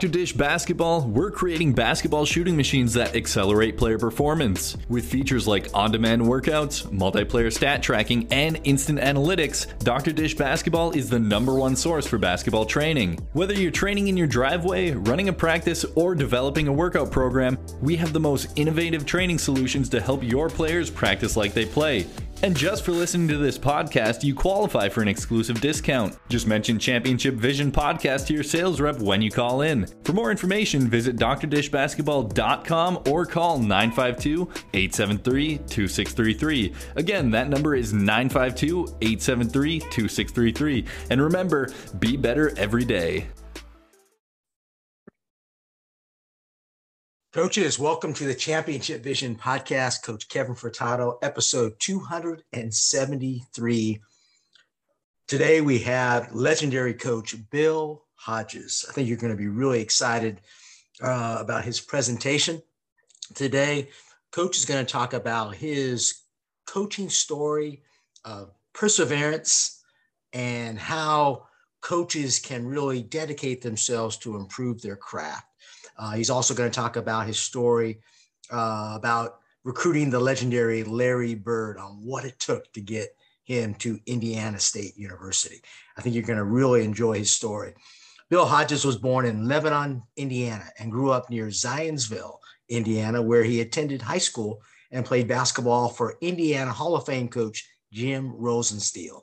Dr. Dish Basketball, we're creating basketball shooting machines that accelerate player performance. With features like on demand workouts, multiplayer stat tracking, and instant analytics, Dr. Dish Basketball is the number one source for basketball training. Whether you're training in your driveway, running a practice, or developing a workout program, we have the most innovative training solutions to help your players practice like they play. And just for listening to this podcast, you qualify for an exclusive discount. Just mention Championship Vision Podcast to your sales rep when you call in. For more information, visit drdishbasketball.com or call 952 873 2633. Again, that number is 952 873 2633. And remember, be better every day. Coaches, welcome to the Championship Vision podcast. Coach Kevin Furtado, episode 273. Today we have legendary coach Bill Hodges. I think you're going to be really excited uh, about his presentation today. Coach is going to talk about his coaching story, uh, perseverance, and how coaches can really dedicate themselves to improve their craft. Uh, he's also going to talk about his story uh, about recruiting the legendary Larry Bird on what it took to get him to Indiana State University. I think you're going to really enjoy his story. Bill Hodges was born in Lebanon, Indiana, and grew up near Zionsville, Indiana, where he attended high school and played basketball for Indiana Hall of Fame coach Jim Rosenstihl.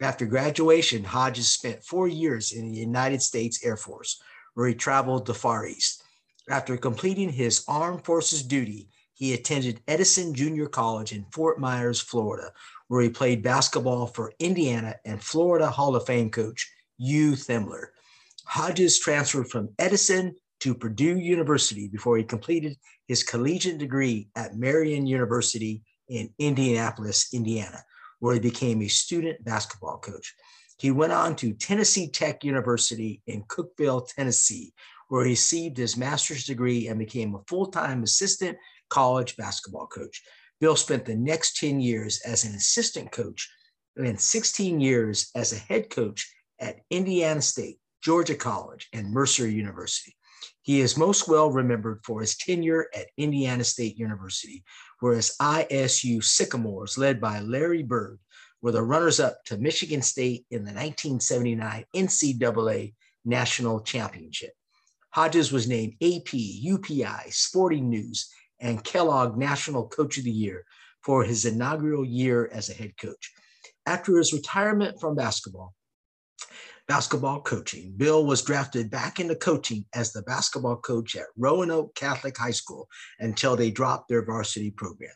After graduation, Hodges spent four years in the United States Air Force, where he traveled the Far East. After completing his armed forces duty, he attended Edison Junior College in Fort Myers, Florida, where he played basketball for Indiana and Florida Hall of Fame coach Hugh Thimlar. Hodges transferred from Edison to Purdue University before he completed his collegiate degree at Marian University in Indianapolis, Indiana, where he became a student basketball coach. He went on to Tennessee Tech University in Cookeville, Tennessee, where he received his master's degree and became a full time assistant college basketball coach. Bill spent the next 10 years as an assistant coach and 16 years as a head coach at Indiana State, Georgia College, and Mercer University. He is most well remembered for his tenure at Indiana State University, where his ISU Sycamores, led by Larry Bird, were the runners up to Michigan State in the 1979 NCAA National Championship. Hodges was named AP, UPI, Sporting News, and Kellogg National Coach of the Year for his inaugural year as a head coach. After his retirement from basketball, basketball coaching, Bill was drafted back into coaching as the basketball coach at Roanoke Catholic High School until they dropped their varsity program.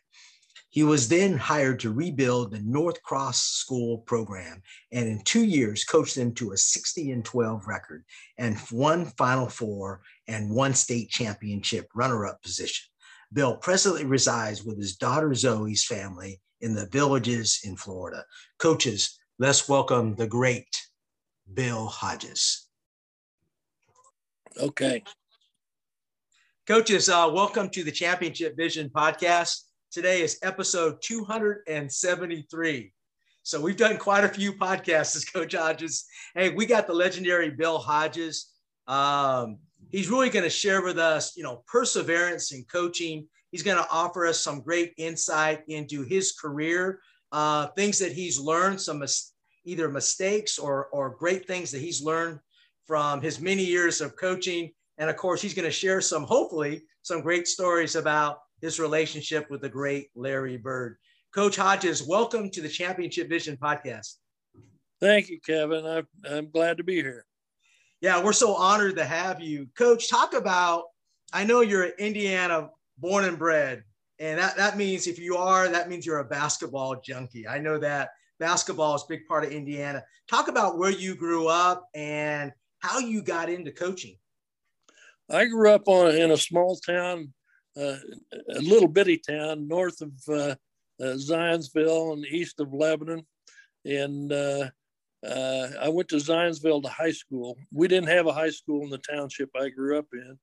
He was then hired to rebuild the North Cross School program and in two years coached them to a 60 and 12 record and one Final Four and one state championship runner up position. Bill presently resides with his daughter Zoe's family in the villages in Florida. Coaches, let's welcome the great Bill Hodges. Okay. Coaches, uh, welcome to the Championship Vision podcast. Today is episode 273. So we've done quite a few podcasts as Coach Hodges. Hey, we got the legendary Bill Hodges. Um, he's really going to share with us, you know, perseverance in coaching. He's going to offer us some great insight into his career, uh, things that he's learned, some mis- either mistakes or, or great things that he's learned from his many years of coaching. And of course, he's going to share some, hopefully, some great stories about his relationship with the great Larry Bird. Coach Hodges, welcome to the Championship Vision podcast. Thank you, Kevin. I'm, I'm glad to be here. Yeah, we're so honored to have you. Coach, talk about, I know you're an Indiana born and bred, and that, that means if you are, that means you're a basketball junkie. I know that basketball is a big part of Indiana. Talk about where you grew up and how you got into coaching. I grew up on in a small town, a little bitty town north of uh, uh, Zionsville and east of Lebanon, and uh, uh, I went to Zionsville to high school. We didn't have a high school in the township I grew up in,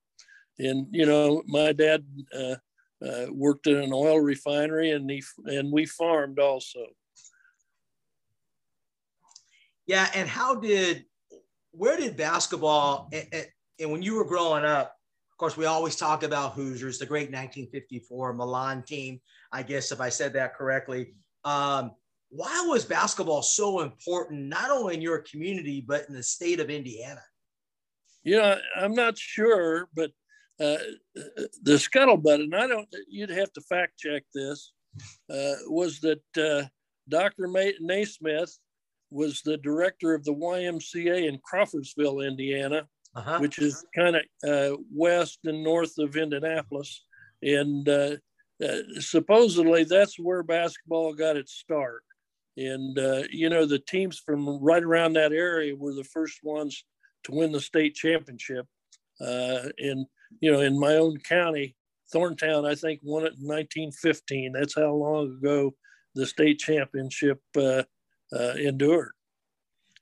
and you know my dad uh, worked in an oil refinery, and he and we farmed also. Yeah, and how did where did basketball and, and, when you were growing up? Course, we always talk about Hoosiers, the great 1954 Milan team. I guess if I said that correctly. Um, why was basketball so important, not only in your community but in the state of Indiana? You know, I'm not sure, but uh, the scuttlebutt, and I don't. You'd have to fact check this. Uh, was that uh, Dr. May- Naismith was the director of the YMCA in Crawfordsville, Indiana, uh-huh. which is kind of uh, west and north of Indianapolis. And uh, uh, supposedly that's where basketball got its start. And, you know, the teams from right around that area were the first ones to win the state championship. And, you know, in my own county, Thorntown, I think, won it in 1915. That's how long ago the state championship uh, uh, endured.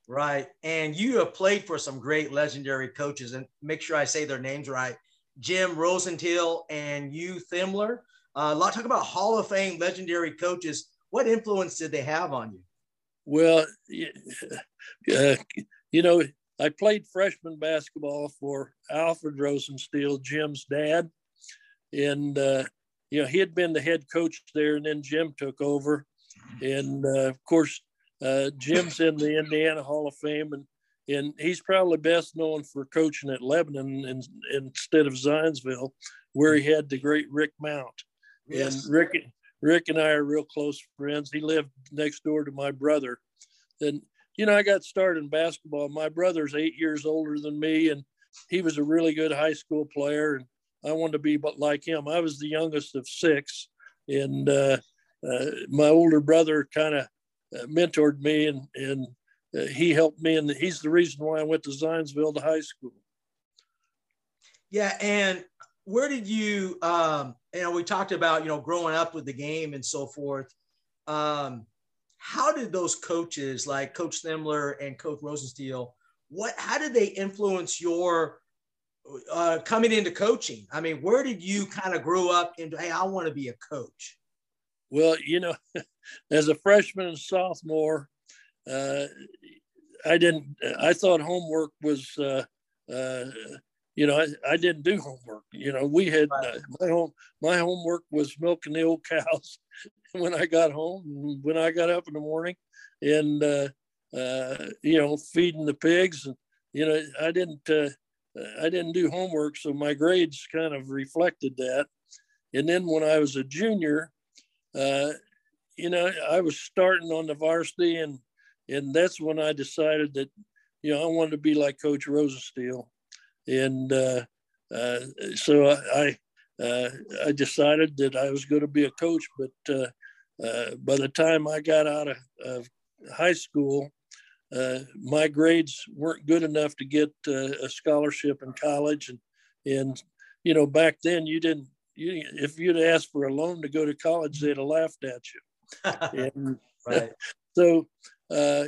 Right. And you have played for some great legendary coaches, and make sure I say their names right Jim Rosenstihl and Hugh, Thimlar. Uh, a lot talk about Hall of Fame legendary coaches. What influence did they have on you? Well, uh, you know, I played freshman basketball for Alfred Rosenstihl, Jim's dad. And, uh, you know, he had been the head coach there, and then Jim took over. And uh, of course, uh, Jim's in the Indiana Hall of Fame, and and he's probably best known for coaching at Lebanon in, instead of Zionsville, where he had the great Rick Mount. Yes. And Rick, Rick and I are real close friends. He lived next door to my brother. And, you know, I got started in basketball. My brother's eight years older than me, and he was a really good high school player. And I wanted to be like him. I was the youngest of six. And uh, uh, my older brother kind of mentored me and and uh, he helped me and he's the reason why I went to Zionsville to high school. Yeah, and where did you um you know we talked about you know growing up with the game and so forth. Um how did those coaches like Coach Thimlar and Coach Rosenstihl what how did they influence your uh, coming into coaching? I mean, where did you kind of grow up into? Hey, I want to be a coach. Well, you know, as a freshman and sophomore, uh, I didn't. I thought homework was, uh, uh, you know, I, I, didn't do homework. You know, we had uh, my home. My homework was milking the old cows when I got home, when I got up in the morning, and uh, uh, you know, feeding the pigs. And you know, I didn't. I didn't do homework, so my grades kind of reflected that. And then when I was a junior, uh, you know, I was starting on the varsity, and and that's when I decided that, you know, I wanted to be like Coach Rosenstihl, and uh, uh, so I uh, I decided that I was going to be a coach. But uh, uh, by the time I got out of, of high school, my grades weren't good enough to get a scholarship in college, and and you know back then you didn't you, if you'd asked for a loan to go to college, they'd have laughed at you. And, right. So, uh,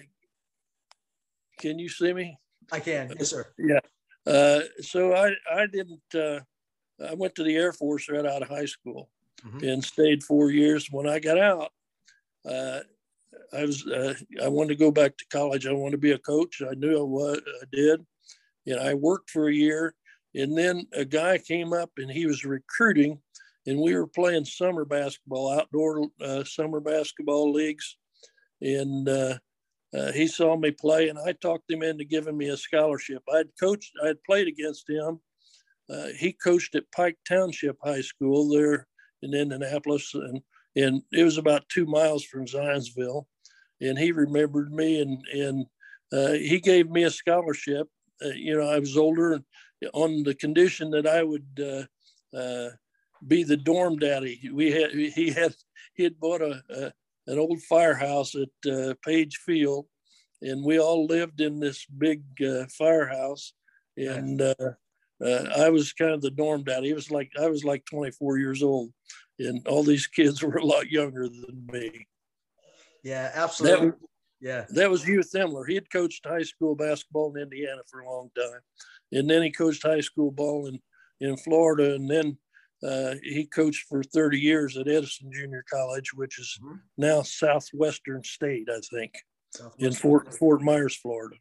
can you see me? I can. Yes, sir. Yeah. Uh, so I I didn't. Uh, I went to the Air Force right out of high school mm-hmm. and stayed four years. When I got out, uh, I was uh, I wanted to go back to college. I wanted to be a coach. I knew I was. I did. And I worked for a year and then a guy came up and he was recruiting, and we were playing summer basketball, outdoor uh, summer basketball leagues. And uh, uh, he saw me play, and I talked him into giving me a scholarship. I'd coached, I'd played against him. Uh, he coached at Pike Township High School there in Indianapolis, and and it was about two miles from Zionsville. And he remembered me, and and uh, he gave me a scholarship. Uh, you know, I was older, and on the condition that I would be the dorm daddy. We had he had he had bought a, a, an old firehouse at uh, Page Field, and we all lived in this big uh, firehouse. And uh, uh, I was kind of the dorm daddy. He was like I was like 24 years old, and all these kids were a lot younger than me. Yeah, absolutely. That, yeah, that was Hugh Thimlar. He had coached high school basketball in Indiana for a long time, and then he coached high school ball in in Florida, and then uh, he coached for 30 years at Edison Junior College, which is mm-hmm. now Southwestern State, I think, in Fort Fort Myers, Florida.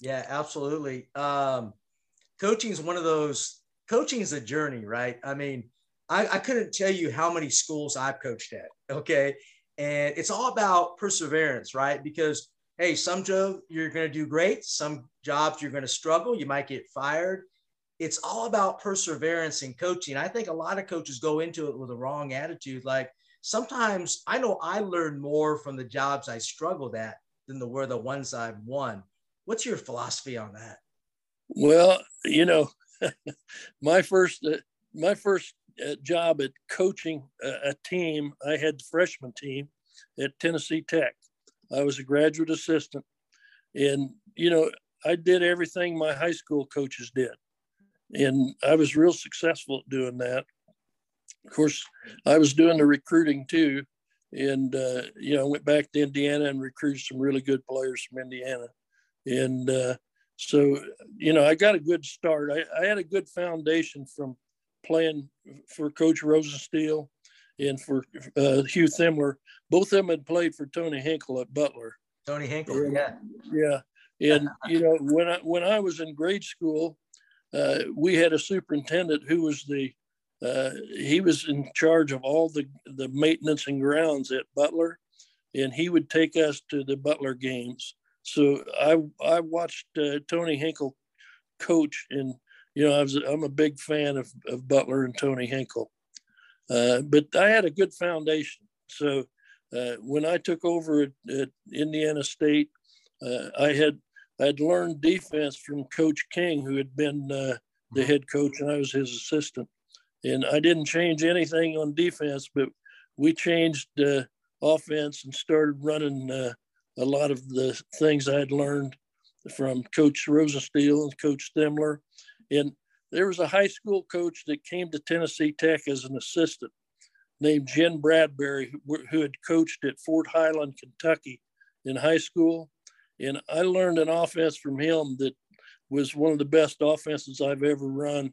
Yeah, absolutely. Um, coaching is one of those. Coaching is a journey, right? I mean, I, I couldn't tell you how many schools I've coached at. Okay, and it's all about perseverance, right? Because hey, some job you're going to do great, some jobs you're going to struggle, you might get fired. It's all about perseverance and coaching. I think a lot of coaches go into it with a wrong attitude. Like sometimes I know I learned more from the jobs I struggled at than the were the ones I've won. What's your philosophy on that? Well, you know, my first uh, my first uh, job at coaching a, a team, I had the freshman team at Tennessee Tech. I was a graduate assistant, and you know, I did everything my high school coaches did, and I was real successful at doing that. Of course, I was doing the recruiting too, and uh, you know, went back to Indiana and recruited some really good players from Indiana, and uh, so you know, I got a good start. I, I had a good foundation from playing for Coach Rosenstihl and for uh, Hugh Thimlar. Both of them had played for Tony Hinkle at Butler. Tony Hinkle, yeah, yeah. And you know, when I when I was in grade school, uh, we had a superintendent who was the uh, he was in charge of all the the maintenance and grounds at Butler, and he would take us to the Butler games. So I I watched uh, Tony Hinkle coach and you know, I was, I'm a big fan of, of Butler and Tony Hinkle. Uh, but I had a good foundation. So uh, when I took over at, at Indiana State, I had I had learned defense from Coach King, who had been uh, the head coach, and I was his assistant. And I didn't change anything on defense, but we changed uh, offense and started running uh, a lot of the things I had learned from Coach Rosenstihl and Coach Thimlar and there was a high school coach that came to Tennessee Tech as an assistant named Jen Bradbury, who, who had coached at Fort Highland, Kentucky in high school. And I learned an offense from him that was one of the best offenses I've ever run.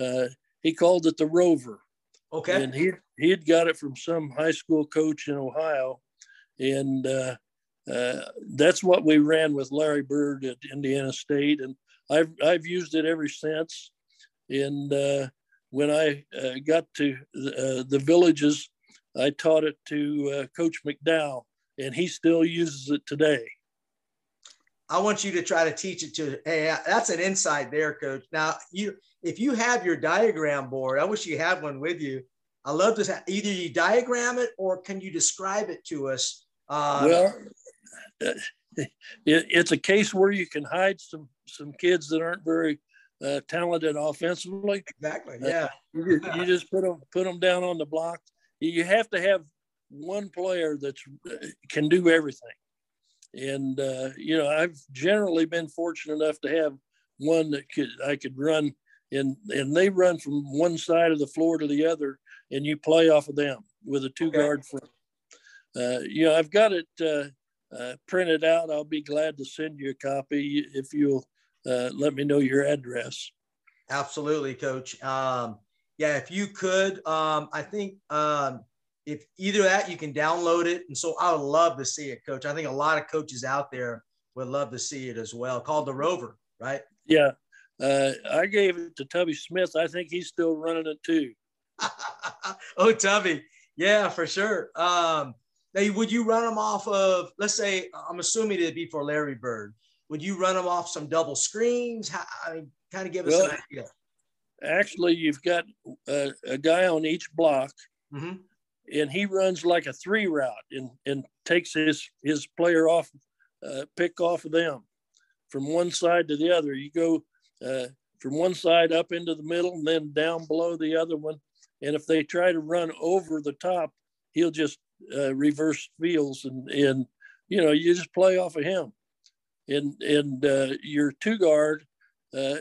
Uh, he called it the Rover. Okay. And he he had got it from some high school coach in Ohio, and uh, uh, that's what we ran with Larry Bird at Indiana State. And I've I've used it ever since. And uh, when I uh, got to the, uh, the, villages, I taught it to uh, Coach McDowell, and he still uses it today. I want you to try to teach it to. Hey, that's an insight there, Coach. Now, you if you have your diagram board, I wish you had one with you. I love this. either you diagram it or can you describe it to us? Uh, well, it, it's a case where you can hide some some kids that aren't very uh, talented offensively. Exactly. Uh, yeah. Uh, you, you, just put them put them down on the block. You have to have one player that uh, can do everything. And uh, you know, I've generally been fortunate enough to have one that could I could run, and and they run from one side of the floor to the other, and you play off of them with a two okay. guard front. Uh, you know, I've got it uh, print it out. I'll be glad to send you a copy if you'll uh, let me know your address. Absolutely, Coach. Um, yeah, if you could, um, I think um, if either that you can download it, and so I would love to see it, Coach. I think a lot of coaches out there would love to see it as well. Called the Rover, right? Yeah, uh, I gave it to Tubby Smith. I think he's still running it too. oh, Tubby, yeah, for sure. Um, now, would you run them off of, let's say, I'm assuming it'd be for Larry Bird. Would you run them off some double screens? How, I mean, kind of give us well, an idea. Actually, you've got a, a guy on each block, mm-hmm. And he runs like a three route and, and takes his, his player off, uh, pick off of them from one side to the other. You go uh, from one side up into the middle and then down below the other one. And if they try to run over the top, he'll just uh, reverse fields, and and you know you just play off of him, and and uh, your two guard uh,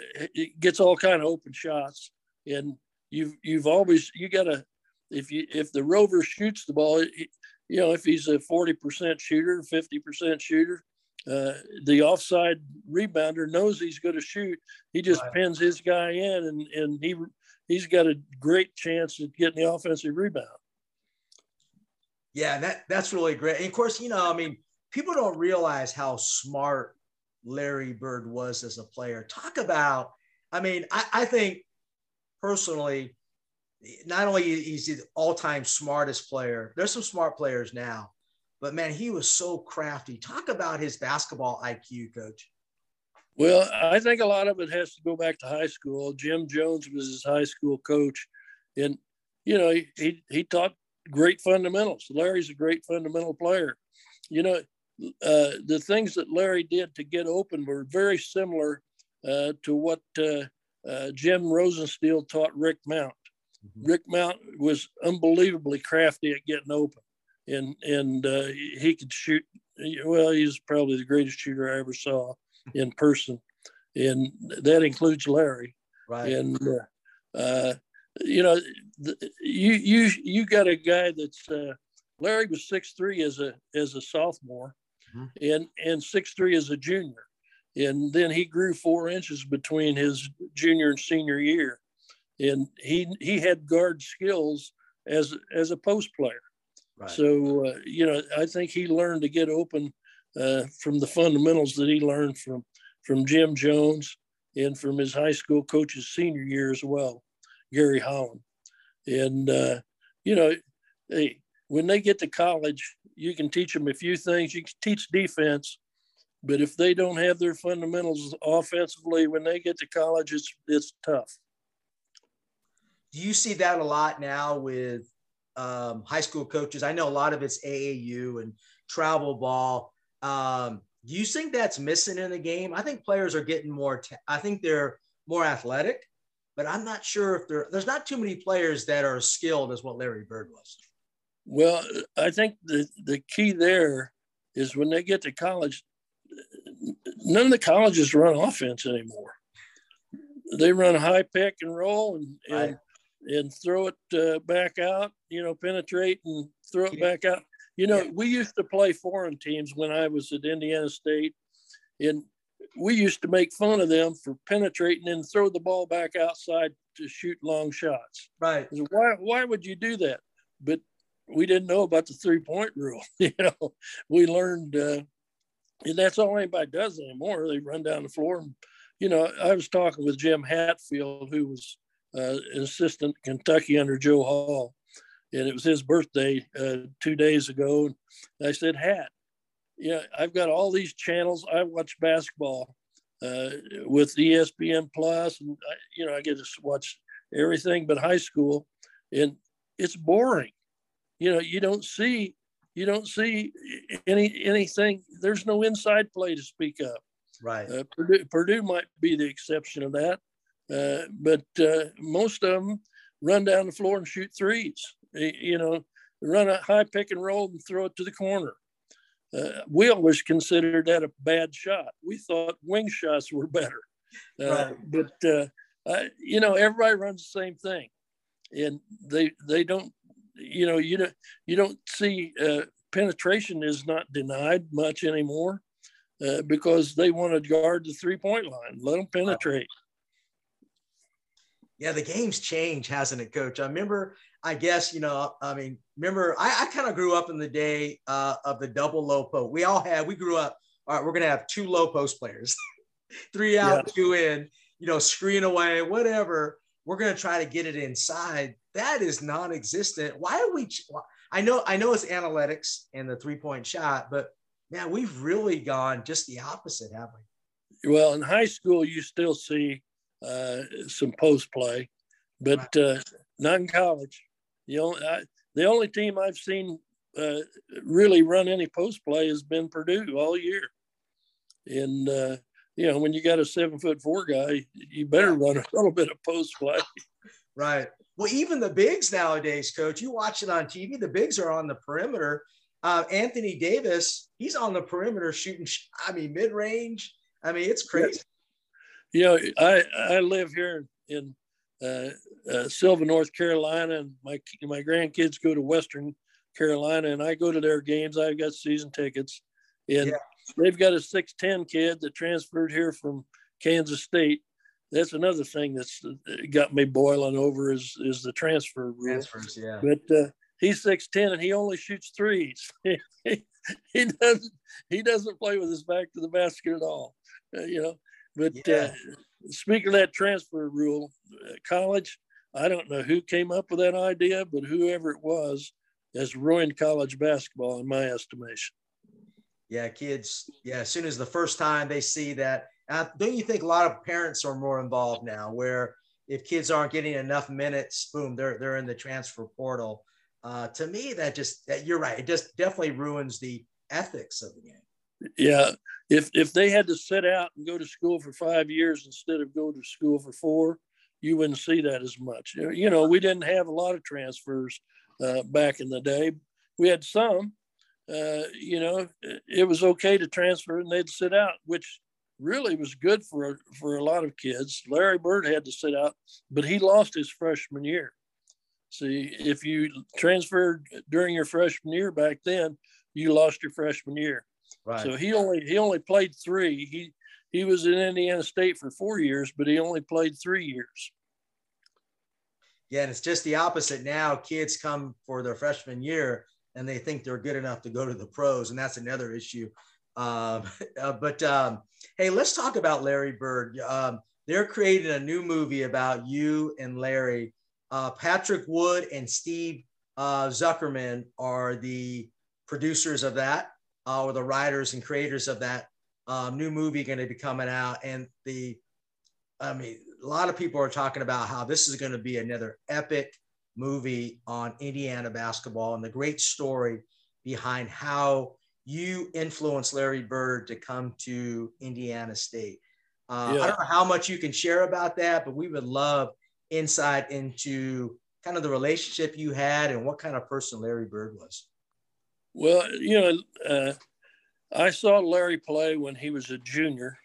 gets all kind of open shots, and you've you've always you got to if you if the rover shoots the ball, you know if he's a forty percent shooter, fifty percent shooter, uh, the offside rebounder knows he's going to shoot. He just right. pins his guy in, and and he he's got a great chance at getting the offensive rebound. Yeah, that that's really great. And of course, you know, I mean, people don't realize how smart Larry Bird was as a player. Talk about, I mean, I, I think personally, not only is he the all-time smartest player, there's some smart players now, but man, he was so crafty. Talk about his basketball IQ, coach. Well, I think a lot of it has to go back to high school. Jim Jones was his high school coach, and you know he he, taught great fundamentals. Larry's a great fundamental player. You know, uh, the things that Larry did to get open were very similar uh, to what uh, uh Jim Rosenstihl taught Rick Mount. Mm-hmm. Rick Mount was unbelievably crafty at getting open and and uh, he could shoot. Well, he's probably the greatest shooter I ever saw in person, and that includes Larry. Right. And uh, uh, you know, the, you you you got a guy that's uh, Larry was six three as a as a sophomore, mm-hmm. and and six three as a junior, and then he grew four inches between his junior and senior year, and he he had guard skills as as a post player Right. So, uh, you know, I think he learned to get open uh, from the fundamentals that he learned from from Jim Jones and from his high school coach's senior year as well, Gary Holland. And, uh, you know, hey, when they get to college, you can teach them a few things. You can teach defense, but if they don't have their fundamentals offensively, when they get to college, it's it's tough. Do you see that a lot now with um, high school coaches. I know a lot of it's AAU and travel ball. Um, do you think that's missing in the game? I think players are getting more. T- I think they're more athletic, but I'm not sure if there. There's not too many players that are as skilled as what Larry Bird was. Well, I think the the key there is when they get to college, none of the colleges run offense anymore. They run high pick and roll and, and and throw it uh, back out, you know, penetrate and throw it back out. You know, yeah. we used to play foreign teams when I was at Indiana State, and we used to make fun of them for penetrating and throw the ball back outside to shoot long shots. Right. Why, why would you do that? But we didn't know about the three point rule. you know, we learned, uh, and that's all anybody does anymore. They run down the floor. And, you know, I was talking with Jim Hatfield, who was uh, assistant Kentucky under Joe Hall. And it was his birthday uh, two days ago. And I said, Hat, yeah, I've got all these channels. I watch basketball uh, with ESPN Plus, and I, you know I get to watch everything but high school, and it's boring. You know, you don't see you don't see any anything. There's no inside play to speak of. Right. Uh, Purdue, Purdue might be the exception of that. Uh, but uh, most of them run down the floor and shoot threes. You know, run a high pick and roll and throw it to the corner. Uh, we always considered that a bad shot. We thought wing shots were better. Uh, right. But, uh, I, you know, everybody runs the same thing. And they, they don't, you know, you don't, you don't see penetration is not denied much anymore because they want to guard the three point line, let them penetrate. Yeah, the game's changed, hasn't it, Coach? I remember, I guess, you know, I mean, remember, I, I kind of grew up in the day uh, of the double low post. We all had, we grew up, all right, we're going to have two low post players, three out, yeah. two in, you know, screen away, whatever. We're going to try to get it inside. That is non existent. Why are we? I know, I know it's analytics and the three point shot, but man, we've really gone just the opposite, haven't we? Well, in high school, you still see uh, some post play, but uh, not in college. The only, I, the only team I've seen uh, really run any post play has been Purdue all year. And, uh, you know, when you got a seven foot four guy, you better run a little bit of post play. Right. Well, even the bigs nowadays, coach, you watch it on TV, the bigs are on the perimeter. Uh, Anthony Davis, he's on the perimeter shooting, I mean, mid range. I mean, it's crazy. You know, I, I live here in uh, uh, Sylva, North Carolina, and my, my grandkids go to Western Carolina, and I go to their games. I've got season tickets. And yeah. they've got a 6'10 kid that transferred here from Kansas State that's another thing that's got me boiling over is is the transfer rule. Transfers, yeah. But uh, he's six ten and he only shoots threes. he doesn't he doesn't play with his back to the basket at all. Uh, you know. But yeah. uh, speaking of that transfer rule, uh, college, I don't know who came up with that idea, but whoever it was has ruined college basketball in my estimation. Yeah, kids. Yeah, as soon as the first time they see that uh, don't you think a lot of parents are more involved now where if kids aren't getting enough minutes, boom, they're, they're in the transfer portal. Uh, to me, that just, that you're right. It just definitely ruins the ethics of the game. Yeah. If, if they had to sit out and go to school for five years instead of go to school for four, you wouldn't see that as much. You know, we didn't have a lot of transfers uh, back in the day. We had some, uh, you know, it was okay to transfer and they'd sit out, which really was good for for a lot of kids. Larry Bird had to sit out, but he lost his freshman year. See, if you transferred during your freshman year back then, you lost your freshman year. Right. So he only he only played three. He he was in Indiana State for four years, but he only played three years. Yeah, and it's just the opposite now. Kids come for their freshman year and they think they're good enough to go to the pros, and that's another issue um, uh, but um, hey, let's talk about Larry Bird. Um, they're creating a new movie about you and Larry. Uh, Patrick Wood and Steve uh, Zuckerman are the producers of that, uh, or the writers and creators of that um, new movie going to be coming out. And the, I mean, a lot of people are talking about how this is going to be another epic movie on Indiana basketball and the great story behind how you influenced Larry Bird to come to Indiana State. Uh, yeah. I don't know how much you can share about that, but we would love insight into kind of the relationship you had and what kind of person Larry Bird was. Well, you know, uh, I saw Larry play when he was a junior.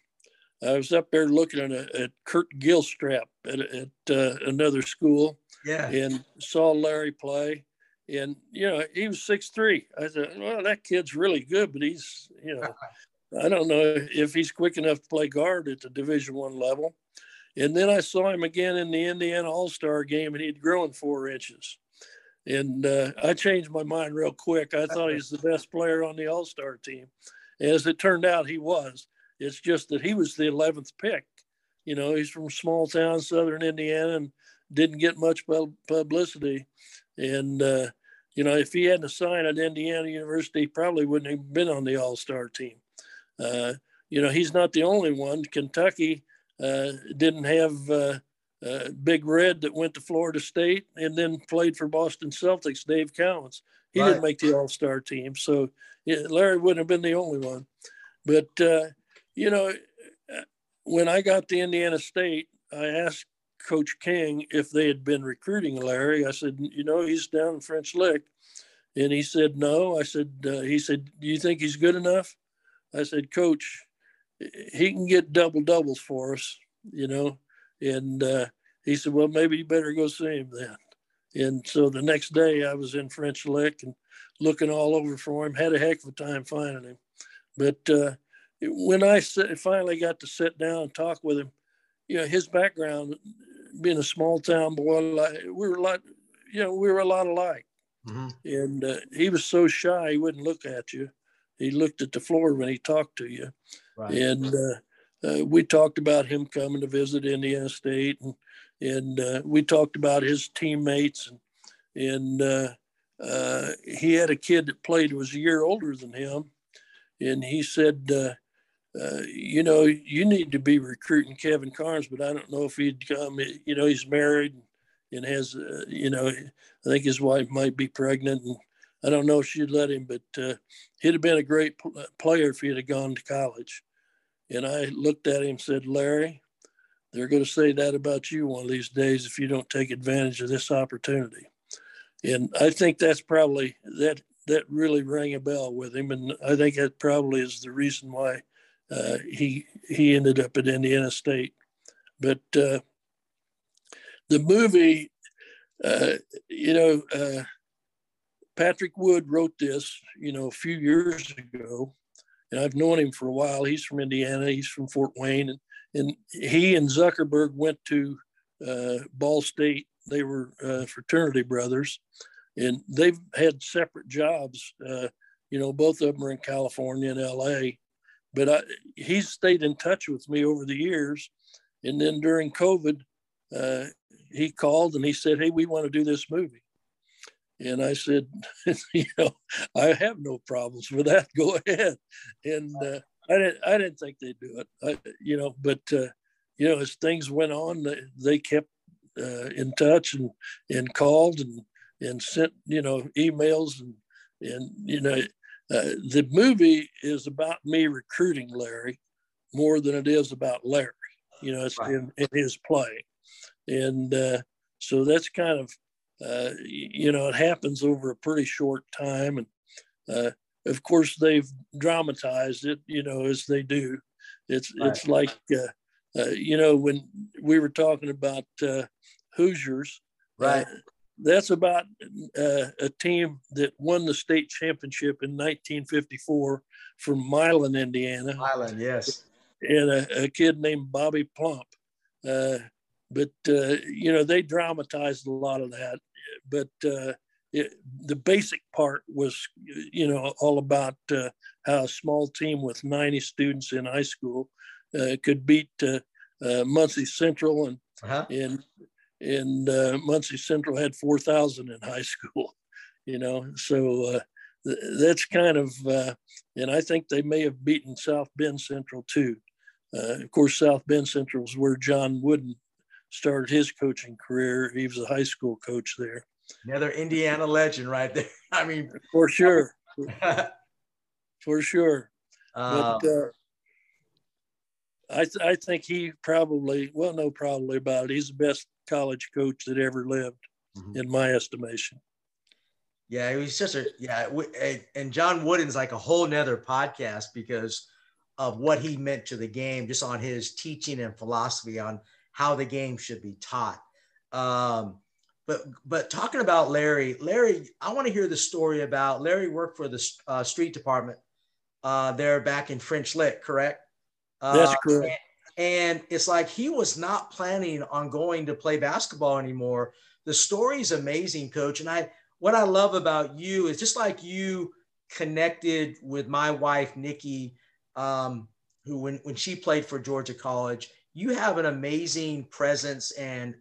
I was up there looking at, a, at Kurt Gilstrap at, at uh, another school, yeah, and saw Larry play and you know he was six three. I said, well, that kid's really good, but he's you know, I don't know if he's quick enough to play guard at the Division One level. And then I saw him again in the Indiana All Star game, and he'd grown four inches. And uh, I changed my mind real quick. I thought he was the best player on the All Star team. As it turned out, he was. It's just that he was the 11th pick. You know, he's from small town, southern Indiana, and didn't get much publicity. And, uh, you know, if he hadn't signed at Indiana University, he probably wouldn't have been on the All Star team. Uh, you know, he's not the only one. Kentucky uh, didn't have uh, uh, Big Red that went to Florida State and then played for Boston Celtics, Dave Cowens. He right. didn't make the All Star team. So yeah, Larry wouldn't have been the only one. But, uh, you know, when I got to Indiana State, I asked Coach King if they had been recruiting Larry. I said, you know, he's down in French Lick. And he said, no. I said, uh, he said, do you think he's good enough? I said, Coach, he can get double doubles for us, you know. And uh, he said, well, maybe you better go see him then. And so the next day I was in French Lick and looking all over for him, had a heck of a time finding him. But uh, when I finally got to sit down and talk with him, you know, his background being a small town boy, we were a lot, you know, we were a lot alike. Mm-hmm. And uh, he was so shy, he wouldn't look at you. He looked at the floor when he talked to you. Right. And uh, uh, we talked about him coming to visit Indiana State, and and uh, we talked about his teammates, and and uh, uh, he had a kid that played was a year older than him, and he said uh, you know, you need to be recruiting Kevin Carnes, but I don't know if he'd come. You know, he's married and has, uh, you know, I think his wife might be pregnant, and I don't know if she'd let him, but uh, he'd have been a great player if he'd have gone to college. And I looked at him and said, Larry, they're going to say that about you one of these days if you don't take advantage of this opportunity. And I think that's probably that that really rang a bell with him, and I think that probably is the reason why uh, he he ended up at Indiana State. But uh, the movie, uh, you know, uh, Patrick Wood wrote this, you know, a few years ago, and I've known him for a while. He's from Indiana. He's from Fort Wayne, and and he and Zuckerberg went to uh, Ball State. They were uh, fraternity brothers, and they've had separate jobs. Uh, you know, both of them are in California and L.A. But I, he's stayed in touch with me over the years, and then during COVID, uh, he called and he said, "Hey, we want to do this movie." And I said, you know, I have no problems with that. Go ahead. And uh, I didn't, I didn't think they'd do it. I, you know, but uh, you know, as things went on, they, they kept uh, in touch and and called and and sent you know emails and and you know uh, the movie is about me recruiting Larry more than it is about Larry. You know, it's right. in, in his play, and uh, so that's kind of uh, you know, it happens over a pretty short time. And uh, of course, they've dramatized it, you know, as they do. It's, right. it's like, uh, uh, you know, when we were talking about uh, Hoosiers, right? that's about a team that won the state championship in 1954 from Milan, Indiana. Milan, yes. And a, a kid named Bobby Plump. But uh, you know they dramatized a lot of that but uh, it, the basic part was you know all about uh, how a small team with 90 students in high school uh, could beat uh, uh, Muncie Central and uh-huh. and and Muncie Central had 4,000 in high school, you know. So th- that's kind of, and I think they may have beaten South Bend Central too. of course, South Bend Central is where John Wooden started his coaching career. He was a high school coach there. Another Indiana legend right there. I mean, for sure. for sure. Um, but uh, I, th- I think he probably, well, no, probably about it. He's the best college coach that ever lived, mm-hmm. in my estimation. Yeah, he was just a, yeah. And John Wooden's like a whole nother podcast because of what he meant to the game, just on his teaching and philosophy on how the game should be taught. Um, but but talking about Larry, Larry, I want to hear the story about Larry worked for the uh, street department uh, there back in French Lick, correct? Uh, That's correct. And, and it's like he was not planning on going to play basketball anymore. The story is amazing, Coach. And I what I love about you is just like you connected with my wife Nikki, um, who when when she played for Georgia College you have an amazing presence and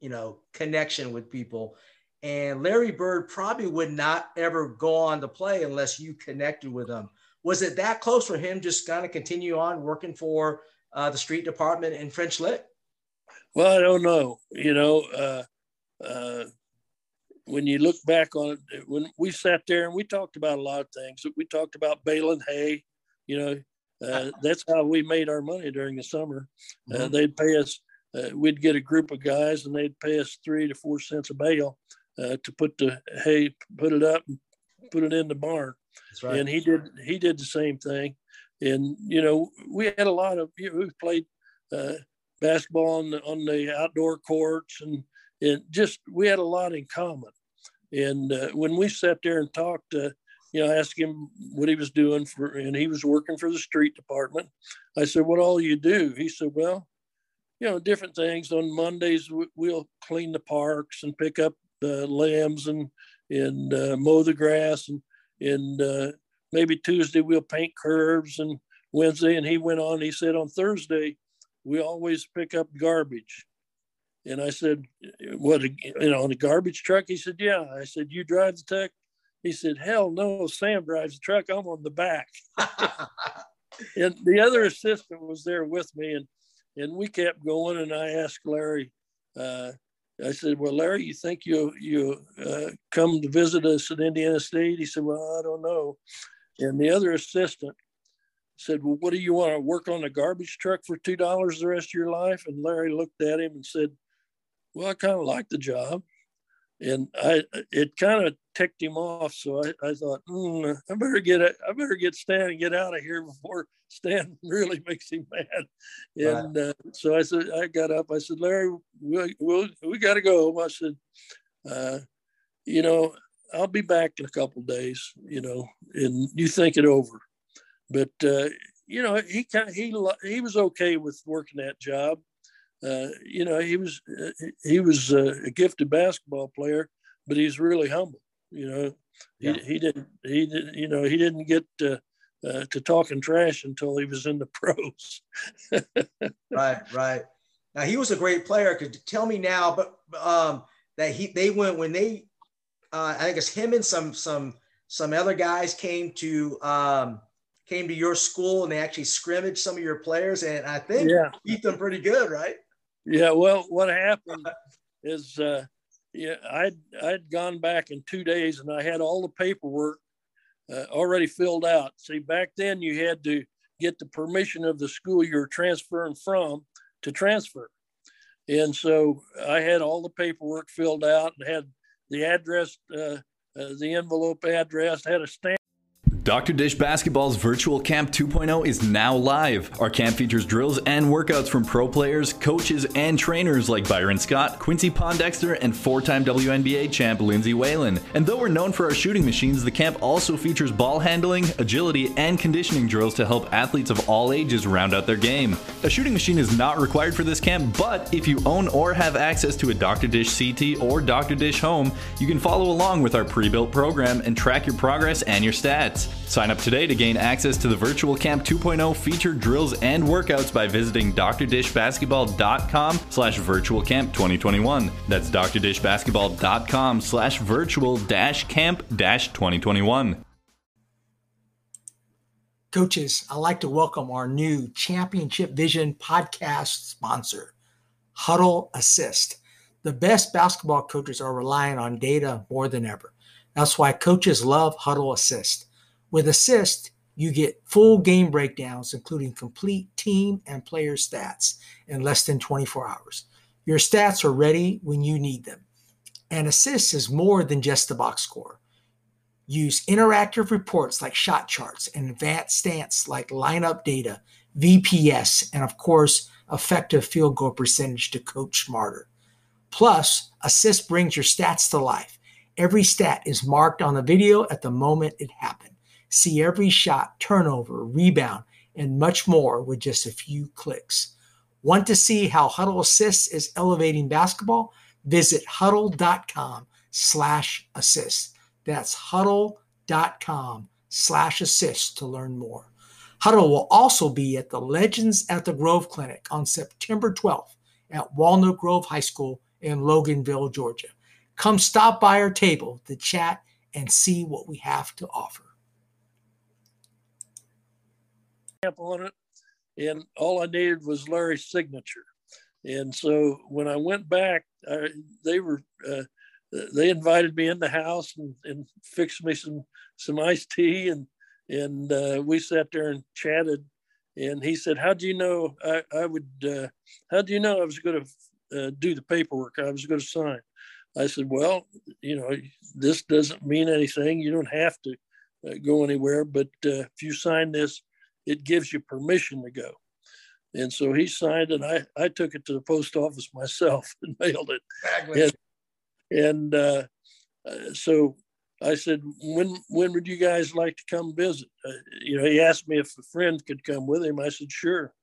you know connection with people. And larry bird probably would not ever go on to play unless you connected with him. Was it that close for him just kind of continue on working for uh, the street department in french lick well i don't know. You know uh, uh, when you look back on it when we sat there and we talked about a lot of things. We talked about baling hay you know uh, that's how we made our money during the summer. Uh, mm-hmm. they'd pay us, uh, we'd get a group of guys and they'd pay us three to four cents a bale uh, to put the hay, put it up and put it in the barn. Right. And he did, he did the same thing. And, you know, we had a lot of, you know, we played uh, basketball on the, on the outdoor courts and, and just, we had a lot in common. And when we sat there and talked, you know, asked him what he was doing for, and he was working for the street department. I said, "What all you do?" He said, "Well, you know, different things. On Mondays, we'll clean the parks and pick up the lambs and and uh, mow the grass, and and uh, maybe Tuesday we'll paint curves, and Wednesday." And he went on. He said, "On Thursday, we always pick up garbage." And I said, "What? You know, on a garbage truck?" He said, "Yeah." I said, "You drive the truck?" He said, Hell no, Sam drives the truck. I'm on the back. and the other assistant was there with me, and, and we kept going. And I asked Larry, uh, I said, Well, Larry, you think you you uh, come to visit us at Indiana State? He said, Well, I don't know. And the other assistant said, Well, what do you want to work on a garbage truck for $2 the rest of your life? And Larry looked at him and said, Well, I kind of like the job. And I, it kind of ticked him off. So I, I thought, mm, I better get, it. I better get Stan and get out of here before Stan really makes him mad. And right. uh, so I said, I got up. I said, Larry, we we we got to go. I said, uh, you know, I'll be back in a couple days. You know, and you think it over. But uh, you know, he kind he he was okay with working that job. Uh, you know, he was uh, he was uh, a gifted basketball player, but he's really humble. You know, he, yeah. he didn't he did you know he didn't get to, uh, to talking trash until he was in the pros. right, right. Now he was a great player. Could tell me now, but um, that he they went when they uh, I it's him and some some some other guys came to um, came to your school and they actually scrimmaged some of your players, and I think yeah. beat them pretty good, right? Yeah. Well, what happened is, uh, yeah, I'd I'd gone back in two days and I had all the paperwork uh, already filled out. See, back then you had to get the permission of the school you were transferring from to transfer. And so I had all the paperwork filled out and had the address, uh, uh, the envelope address, had a stamp Dr. Dish Basketball's Virtual Camp 2.0 is now live. Our camp features drills and workouts from pro players, coaches, and trainers like Byron Scott, Quincy Pondexter, and four time WNBA champ Lindsay Whalen. And though we're known for our shooting machines, the camp also features ball handling, agility, and conditioning drills to help athletes of all ages round out their game. A shooting machine is not required for this camp, but if you own or have access to a Dr. Dish CT or Dr. Dish home, you can follow along with our pre built program and track your progress and your stats. Sign up today to gain access to the Virtual Camp 2.0 featured drills and workouts by visiting drdishbasketball.com slash virtual camp 2021. That's drdishbasketball.com slash virtual dash camp dash 2021. Coaches, I'd like to welcome our new Championship Vision podcast sponsor, Hudl Assist. The best basketball coaches are relying on data more than ever. That's why coaches love Hudl Assist. With Assist, you get full game breakdowns, including complete team and player stats in less than 24 hours. Your stats are ready when you need them. And Assist is more than just the box score. Use interactive reports like shot charts and advanced stats like lineup data, VPS, and of course, effective field goal percentage to coach smarter. Plus, Assist brings your stats to life. Every stat is marked on the video at the moment it happened. See every shot, turnover, rebound, and much more with just a few clicks. Want to see how Hudl Assist is elevating basketball? Visit hudl.com slash assist. That's hudl.com slash assist to learn more. Hudl will also be at the Legends at the Grove Clinic on September 12th at Walnut Grove High School in Loganville, Georgia. Come stop by our table to chat and see what we have to offer. On it, and all I needed was Larry's signature. And so when I went back, I, they were uh, they invited me in the house and, and fixed me some some iced tea, and and uh, we sat there and chatted. And he said, "How do you know I, I would? Uh, how do you know I was going to uh, do the paperwork? I was going to sign." I said, "Well, you know, this doesn't mean anything. You don't have to uh, go anywhere, but uh, if you sign this, it gives you permission to go. And so he signed and I, I took it to the post office myself and mailed it. Exactly. And, and uh, uh, so I said, when when would you guys like to come visit? Uh, you know, he asked me if a friend could come with him. I said, sure.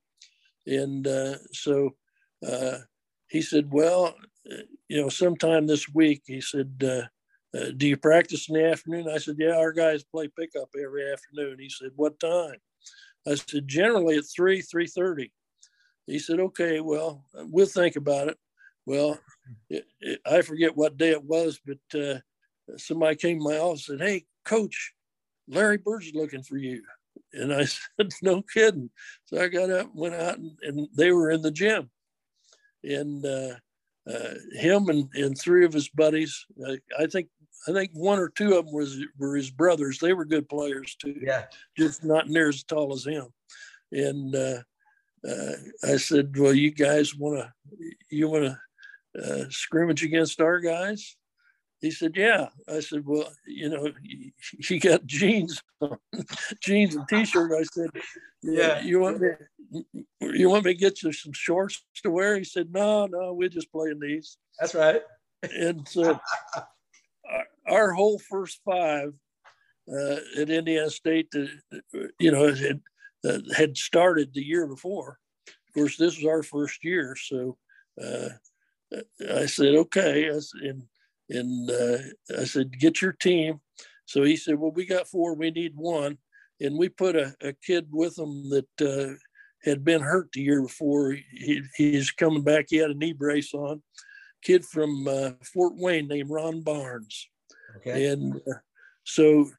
And uh, so uh, he said, well, uh, you know, sometime this week, he said, do you practice in the afternoon? I said, yeah, our guys play pickup every afternoon. He said, what time? I said, generally at three, three thirty. He said, okay, well, we'll think about it. Well, it, it, I forget what day it was, but uh, somebody came to my office and said, hey, coach, Larry Bird's looking for you. And I said, no kidding. So I got up, went out, and, and they were in the gym. And uh, uh, him and, and three of his buddies, I think I think one or two of them was were his brothers. They were good players too. Yeah, just not near as tall as him. And uh, uh, I said, "Well, you guys want to you want to uh, scrimmage against our guys?" He said, "Yeah." I said, "Well, you know, he got jeans, jeans and t-shirt." I said, "Yeah, you want me? You want me to get you some shorts to wear?" He said, "No, no, we're just playing these." That's right. And so, our, whole first five uh, at Indiana State, you know, had uh, had started the year before. Of course, this was our first year, so uh, I said, "Okay," I and and uh, I said, "Get your team." So he said, "Well, we got four. We need one." And we put a, a kid with him that uh, had been hurt the year before. He, he's coming back. He had a knee brace on. Kid from uh, Fort Wayne named Ron Barnes. Okay. And uh, so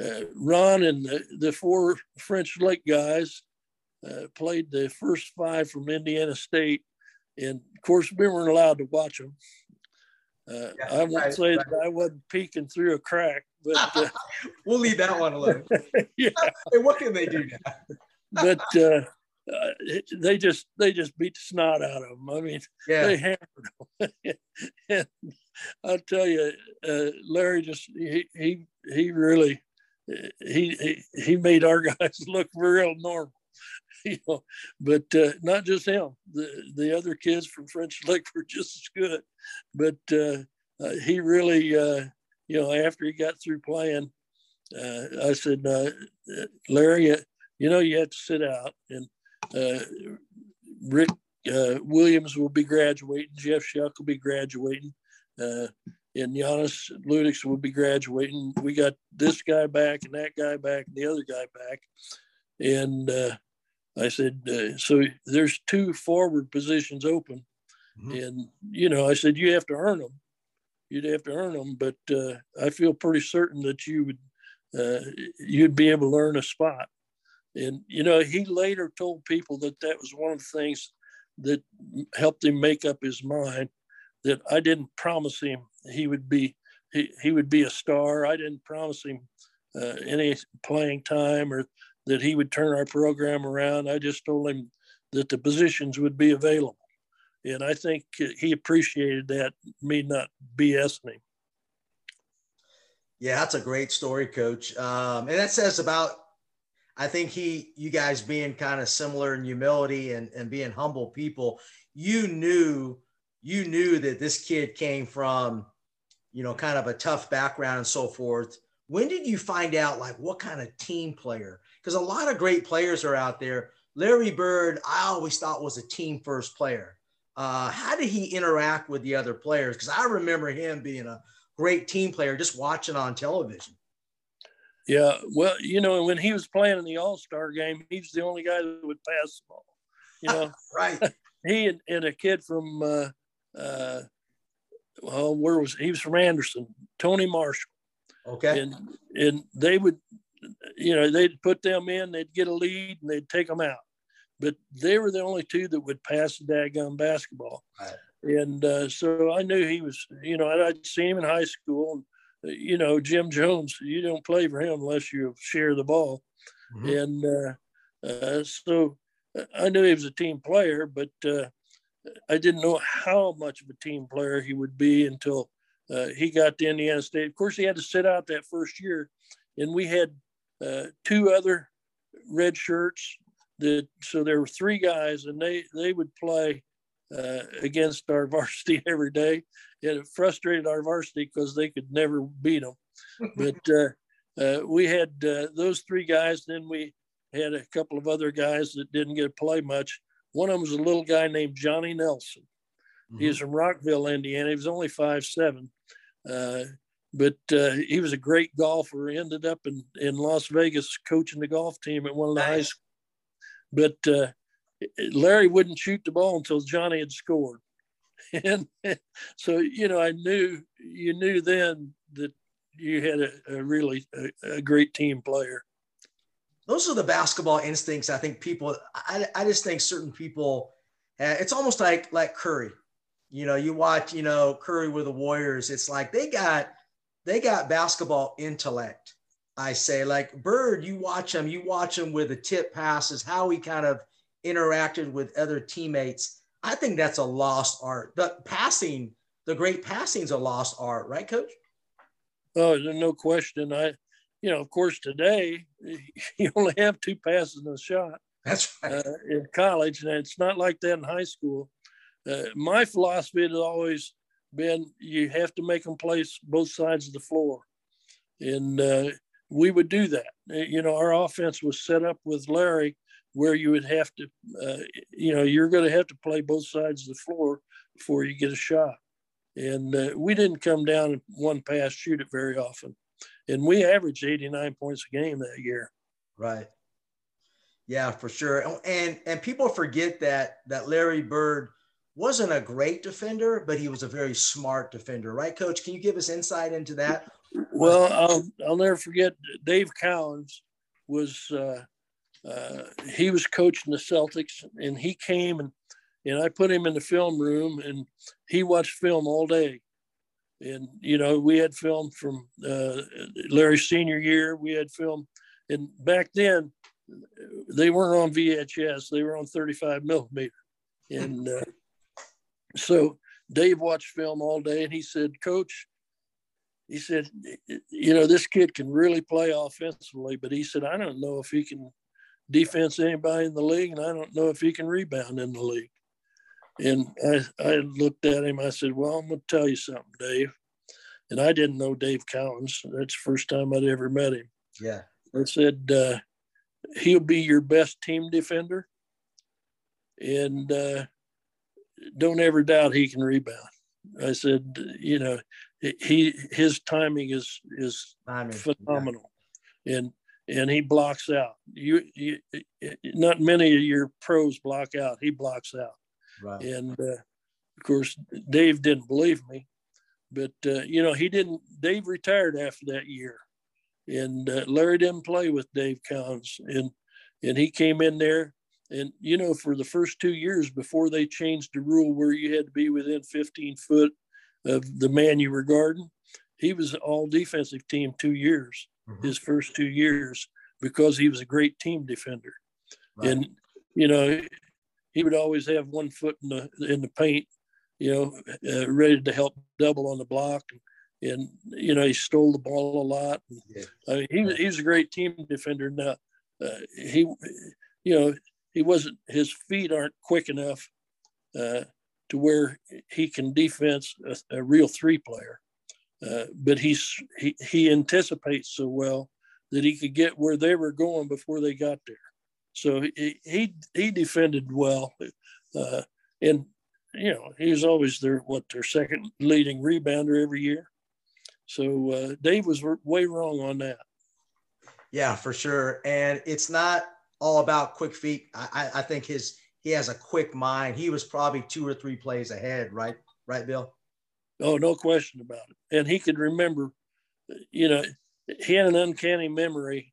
uh, Ron and the, the, four French Lick guys uh, played the first five from Indiana State. And of course, we weren't allowed to watch them. Uh, yeah, I won't right, say right. that I wasn't peeking through a crack, but uh, we'll leave that one alone. yeah. Hey, what can they do now? but uh, uh, they just they just beat the snot out of them. I mean, yeah. they hammered them. and I'll tell you, uh, Larry just he he he really he he, he made our guys look real normal. you know, but uh, not just him. The the other kids from French Lick were just as good. But uh, uh, he really, uh, you know, after he got through playing, uh, I said, uh, Larry, you know, you have to sit out. And Rick Williams will be graduating. Jeff Shuck will be graduating. And Giannis Ludix will be graduating. We got this guy back and that guy back and the other guy back. And uh, I said, uh, so there's two forward positions open. Mm-hmm. And, you know, I said, you have to earn them. You'd have to earn them. But uh, I feel pretty certain that you would, uh, you'd be able to earn a spot. And, you know, he later told people that that was one of the things that helped him make up his mind that I didn't promise him he would be, he, he would be a star. I didn't promise him uh, any playing time or that he would turn our program around. I just told him that the positions would be available. And I think he appreciated that, me not BSing him. Yeah, that's a great story, coach. Um, and that says about, I think he, you guys being kind of similar in humility and, and being humble people, you knew, you knew that this kid came from, you know, kind of a tough background and so forth. When did you find out like what kind of team player because a lot of great players are out there. Larry Bird, I always thought was a team first player. Uh, how did he interact with the other players? Because I remember him being a great team player just watching on television. Yeah, well, you know, when he was playing in the All Star game, he was the only guy that would pass the ball. You know, right? he and, and, a kid from, uh, uh, well, where was he? Was from Anderson, Tony Marshall. Okay. And and they would you know, they'd put them in, they'd get a lead, and they'd take them out. But they were the only two that would pass the daggum basketball. Right. And uh, so I knew he was, you know, I'd see him in high school. And, uh, you know, Jim Jones, you don't play for him unless you share the ball. Mm-hmm. And uh, uh, so I knew he was a team player, but uh, I didn't know how much of a team player he would be until uh, he got to Indiana State. Of course, he had to sit out that first year, and we had uh, two other red shirts. That so there were three guys, and they they would play uh, against our varsity every day. And it frustrated our varsity because they could never beat them. but uh, uh, we had uh, those three guys. Then we had a couple of other guys that didn't get to play much. One of them was a little guy named Johnny Nelson. Mm-hmm. He was from Rockville, Indiana. He was only five seven. Uh, but uh, he was a great golfer. Ended up in, in Las Vegas coaching the golf team at one of the nice. high schools. But uh, Larry wouldn't shoot the ball until Johnny had scored. And so, you know, I knew, you knew then that you had a, a really a, a, great team player. Those are the basketball instincts. I think people, I, I just think certain people, uh, it's almost like, like Curry. You know, you watch, you know, Curry with the Warriors. It's like they got – they got basketball intellect. I say, like Bird, you watch him, you watch him with the tip passes, how he kind of interacted with other teammates. I think that's a lost art. The passing, the great passing is a lost art, right, Coach? Oh, no question. I, you know, of course, today you only have two passes in a shot. That's right. Uh, in college, and it's not like that in high school. Uh, my philosophy has always been you have to make them play both sides of the floor, and uh, we would do that. Uh, you know, our offense was set up with Larry where you would have to, uh, you know, you're going to have to play both sides of the floor before you get a shot. And uh, we didn't come down one pass shoot it very often, and we averaged 89 points a game that year. Right. Yeah, for sure. And and people forget that that Larry Bird wasn't a great defender, but he was a very smart defender, right, Coach? Can you give us insight into that? Well, I'll, I'll never forget Dave Cowens was uh, uh, he was coaching the Celtics, and he came and and I put him in the film room, and he watched film all day. And you know, we had film from uh, Larry's senior year. We had film, and back then they weren't on VHS; they were on 35 millimeter. And uh, so Dave watched film all day, and he said, "Coach." He said, you know, this kid can really play offensively, but he said, I don't know if he can defense anybody in the league, and I don't know if he can rebound in the league. And I, I looked at him. I said, Well, I'm going to tell you something, Dave. And I didn't know Dave Cowens. That's the first time I'd ever met him. Yeah. I said, uh, He'll be your best team defender. And uh, don't ever doubt he can rebound. I said, you know, he his timing is is timing. phenomenal, yeah. and and he blocks out. You, you, not many of your pros block out. He blocks out. Right. And uh, of course, Dave didn't believe me, but uh, you know he didn't. Dave retired after that year, and uh, Larry didn't play with Dave Cowens, and and he came in there, and you know for the first two years before they changed the rule where you had to be within 15 foot of the man you were guarding, he was all defensive team two years, mm-hmm. his first two years, because he was a great team defender, right. and you know he would always have one foot in the in the paint, you know, uh, ready to help double on the block. And, and you know, he stole the ball a lot. Yeah. I mean, he he was a great team defender. Now, uh, he, you know, he wasn't his feet aren't quick enough uh, to where he can defense a, a real three player. Uh, but he's he, he anticipates so well that he could get where they were going before they got there. So he he, he defended well, uh, and you know he was always their what their second leading rebounder every year. So uh, Dave was way wrong on that. Yeah, for sure, and it's not all about quick feet. I, I think his he has a quick mind. He was probably two or three plays ahead, right? Right, Bill. Oh, no question about it. And he could remember, you know, he had an uncanny memory.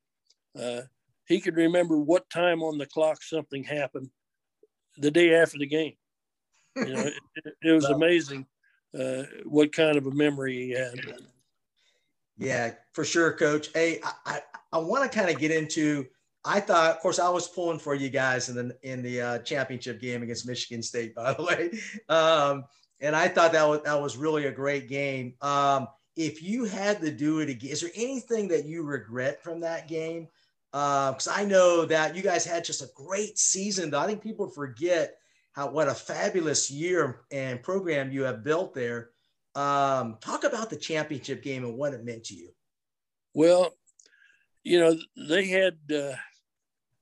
Uh, he could remember what time on the clock something happened the day after the game. You know, it, it, was amazing uh, what kind of a memory he had. Yeah, for sure, Coach. Hey, I, I, I want to kind of get into. I thought, of course, I was pulling for you guys in the in the uh, championship game against Michigan State, by the way, um, and I thought that was that was really a great game. Um, if you had to do it again, is there anything that you regret from that game? Because uh, I know that you guys had just a great season. Though I think people forget how what a fabulous year and program you have built there. Um, talk about the championship game and what it meant to you. Well, you know they had uh,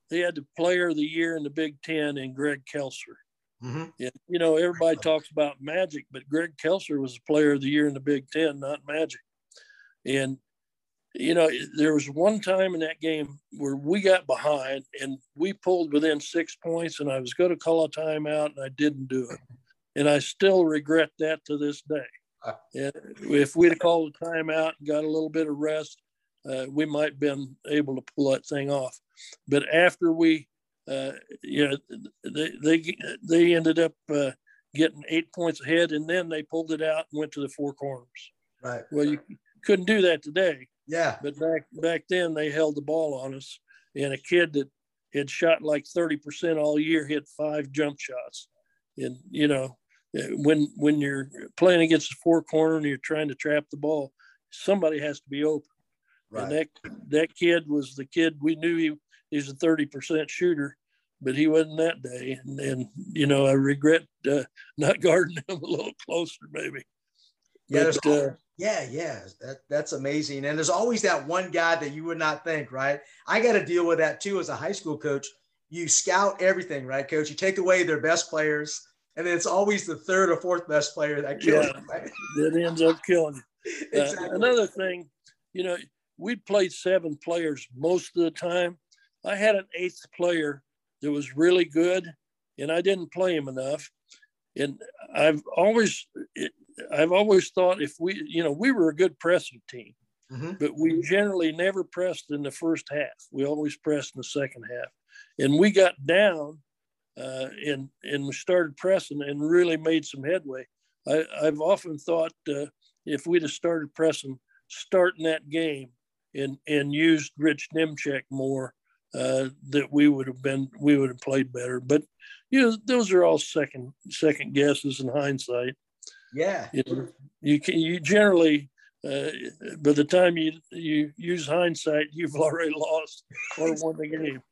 they had the Player of the Year in the Big Ten and Greg Kelser. Mm-hmm. And, you know everybody talks about Magic, but Greg Kelser was the Player of the Year in the Big Ten, not Magic. And you know, there was one time in that game where we got behind and we pulled within six points, and I was going to call a timeout and I didn't do it. And I still regret that to this day. And if we'd have called a timeout and got a little bit of rest, uh, we might have been able to pull that thing off. But after we, uh, you know, they, they, they ended up uh, getting eight points ahead and then they pulled it out and went to the four corners. Right. Well, you couldn't do that today. Yeah. But back back then they held the ball on us, and a kid that had shot like thirty percent all year hit five jump shots, and you know when when you're playing against the four corner and you're trying to trap the ball, somebody has to be open. Right. And that that kid was the kid we knew he he's a thirty percent shooter, but he wasn't that day. And, and you know I regret uh, not guarding him a little closer maybe. Yeah, but, uh, yeah, yeah. That, that's amazing. And there's always that one guy that you would not think, right? I got to deal with that too as a high school coach. You scout everything, right, coach? You take away their best players, and then it's always the third or fourth best player that kills yeah, right? that ends up killing you. Uh, exactly. Uh, another thing, you know, we played seven players most of the time. I had an eighth player that was really good, and I didn't play him enough. And I've always, I've always thought if we, you know, we were a good pressing team, mm-hmm. but we generally never pressed in the first half. We always pressed in the second half, and we got down, uh, and and we started pressing and really made some headway. I, have often thought uh, if we'd have started pressing, starting that game, and and used Rich Nemcek more, uh, that we would have been we would have played better. But you know, those are all second second guesses in hindsight. Yeah. You know, you can, you generally uh, by the time you you use hindsight, you've already lost or won the game.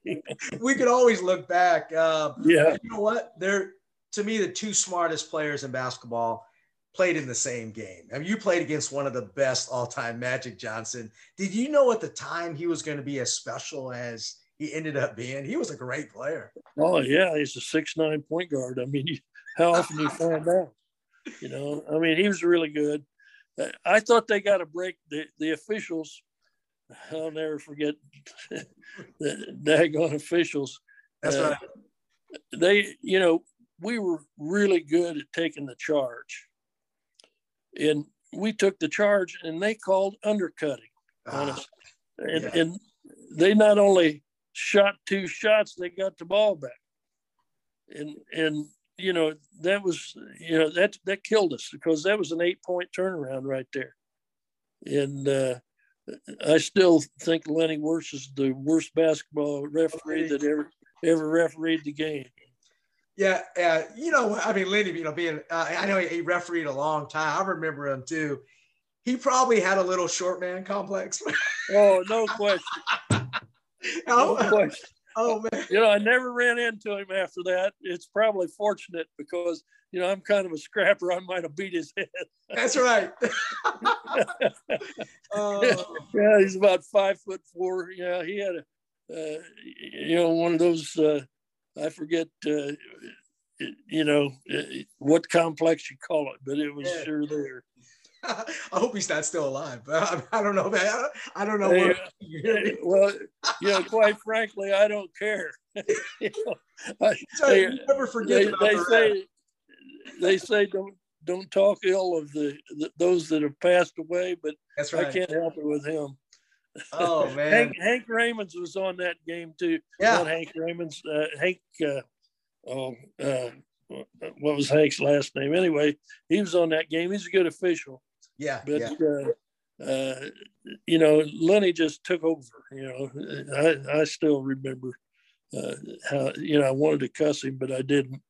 we could always look back. Uh, yeah. You know what? They're to me the two smartest players in basketball played in the same game. I mean, you played against one of the best all-time Magic Johnson. Did you know at the time he was going to be as special as he ended up being? He was a great player. Oh yeah, he's a six-nine point guard. I mean, how often do you find that? You know, I mean, he was really good. Uh, I thought they got a break. The, the officials, I'll never forget the daggone officials. That's uh, right. They, you know, we were really good at taking the charge. And we took the charge and they called undercutting on us. Ah, and, yeah. and they not only shot two shots, they got the ball back. And and you know, that was, you know, that that killed us because that was an eight point turnaround right there. And uh, I still think Lenny Wirtz is the worst basketball referee that ever ever refereed the game. Yeah, uh, you know, I mean, Lenny, you know, being uh, I know he refereed a long time. I remember him too. He probably had a little short man complex. oh, no question. no oh, question. Oh man. You know, I never ran into him after that. It's probably fortunate because you know I'm kind of a scrapper. I might have beat his head. That's right. oh. Yeah, he's about five foot four. Yeah, he had a, uh, you know, one of those. Uh, I forget. Uh, you know uh, what complex you call it, but it was yeah. sure there. I hope he's not still alive. I, I don't know, man. I don't know. Hey, well, you know, quite frankly, I don't care. you know, I, they, never forget. They, they say they say don't don't talk ill of the, the, those that have passed away, but That's right. I can't help it with him. Oh man, Hank, Hank Raymonds was on that game too. Yeah, Not Hank Raymonds. Uh, Hank. Uh, oh, uh, what was Hank's last name? Anyway, he was on that game. He's a good official. Yeah. But, yeah. Uh, uh, you know, Lenny just took over. You know, I, I still remember uh, how, you know, I wanted to cuss him, but I didn't.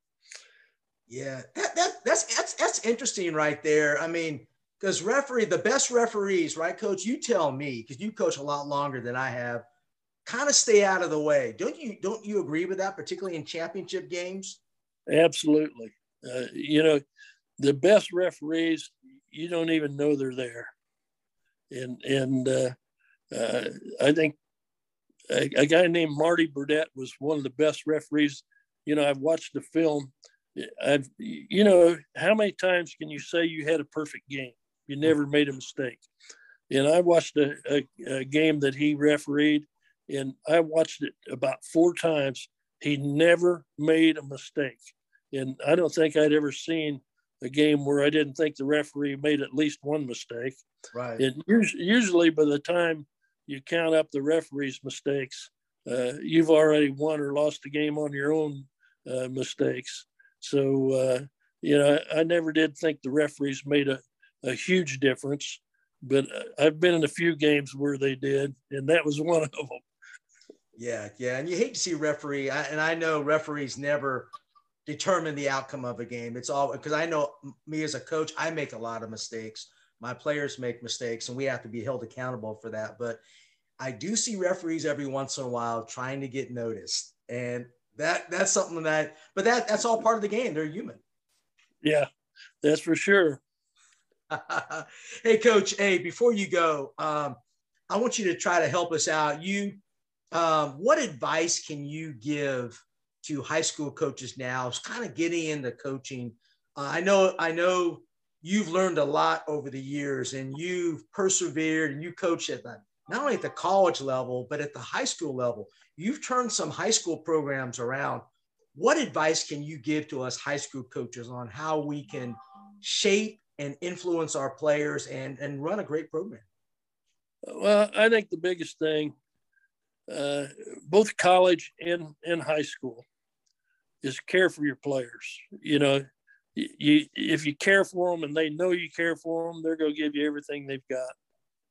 Yeah. That, that, that's, that's, that's interesting right there. I mean, because referee, the best referees, right, coach? You tell me, because you coach a lot longer than I have. Kind of stay out of the way, don't you? Don't you agree with that, particularly in championship games? Absolutely. Uh, you know, the best referees you don't even know they're there. And and uh, uh, I think a, a, guy named Marty Burdett was one of the best referees. You know, I've watched the film. I've you know how many times can you say you had a perfect game? You never made a mistake. And I watched a, a, a game that he refereed, and I watched it about four times. He never made a mistake. And I don't think I'd ever seen a game where I didn't think the referee made at least one mistake. Right. And usually, by the time you count up the referee's mistakes, uh, you've already won or lost the game on your own uh, mistakes. So, uh, you know, I, I, never did think the referees made a, a huge difference. but uh, I've been in a few games where they did, and that was one of them. Yeah, yeah, and you hate to see referee, I, and I know referees never determine the outcome of a game. It's all because I know me as a coach, I make a lot of mistakes. My players make mistakes, and we have to be held accountable for that. But I do see referees every once in a while trying to get noticed, and that that's something that. But that that's all part of the game. They're human. Yeah, that's for sure. hey, coach. Hey, before you go, um, I want you to try to help us out. You, um, what advice can you give to high school coaches now? It's kind of getting into coaching. Uh, I know, I know, you've learned a lot over the years, and you've persevered, and you coach at the not only at the college level but at the high school level. You've turned some high school programs around. What advice can you give to us high school coaches on how we can shape and influence our players and, and run a great program? Well, I think the biggest thing, uh, both college and, and high school, is care for your players. You know, you if you care for them and they know you care for them, they're going to give you everything they've got.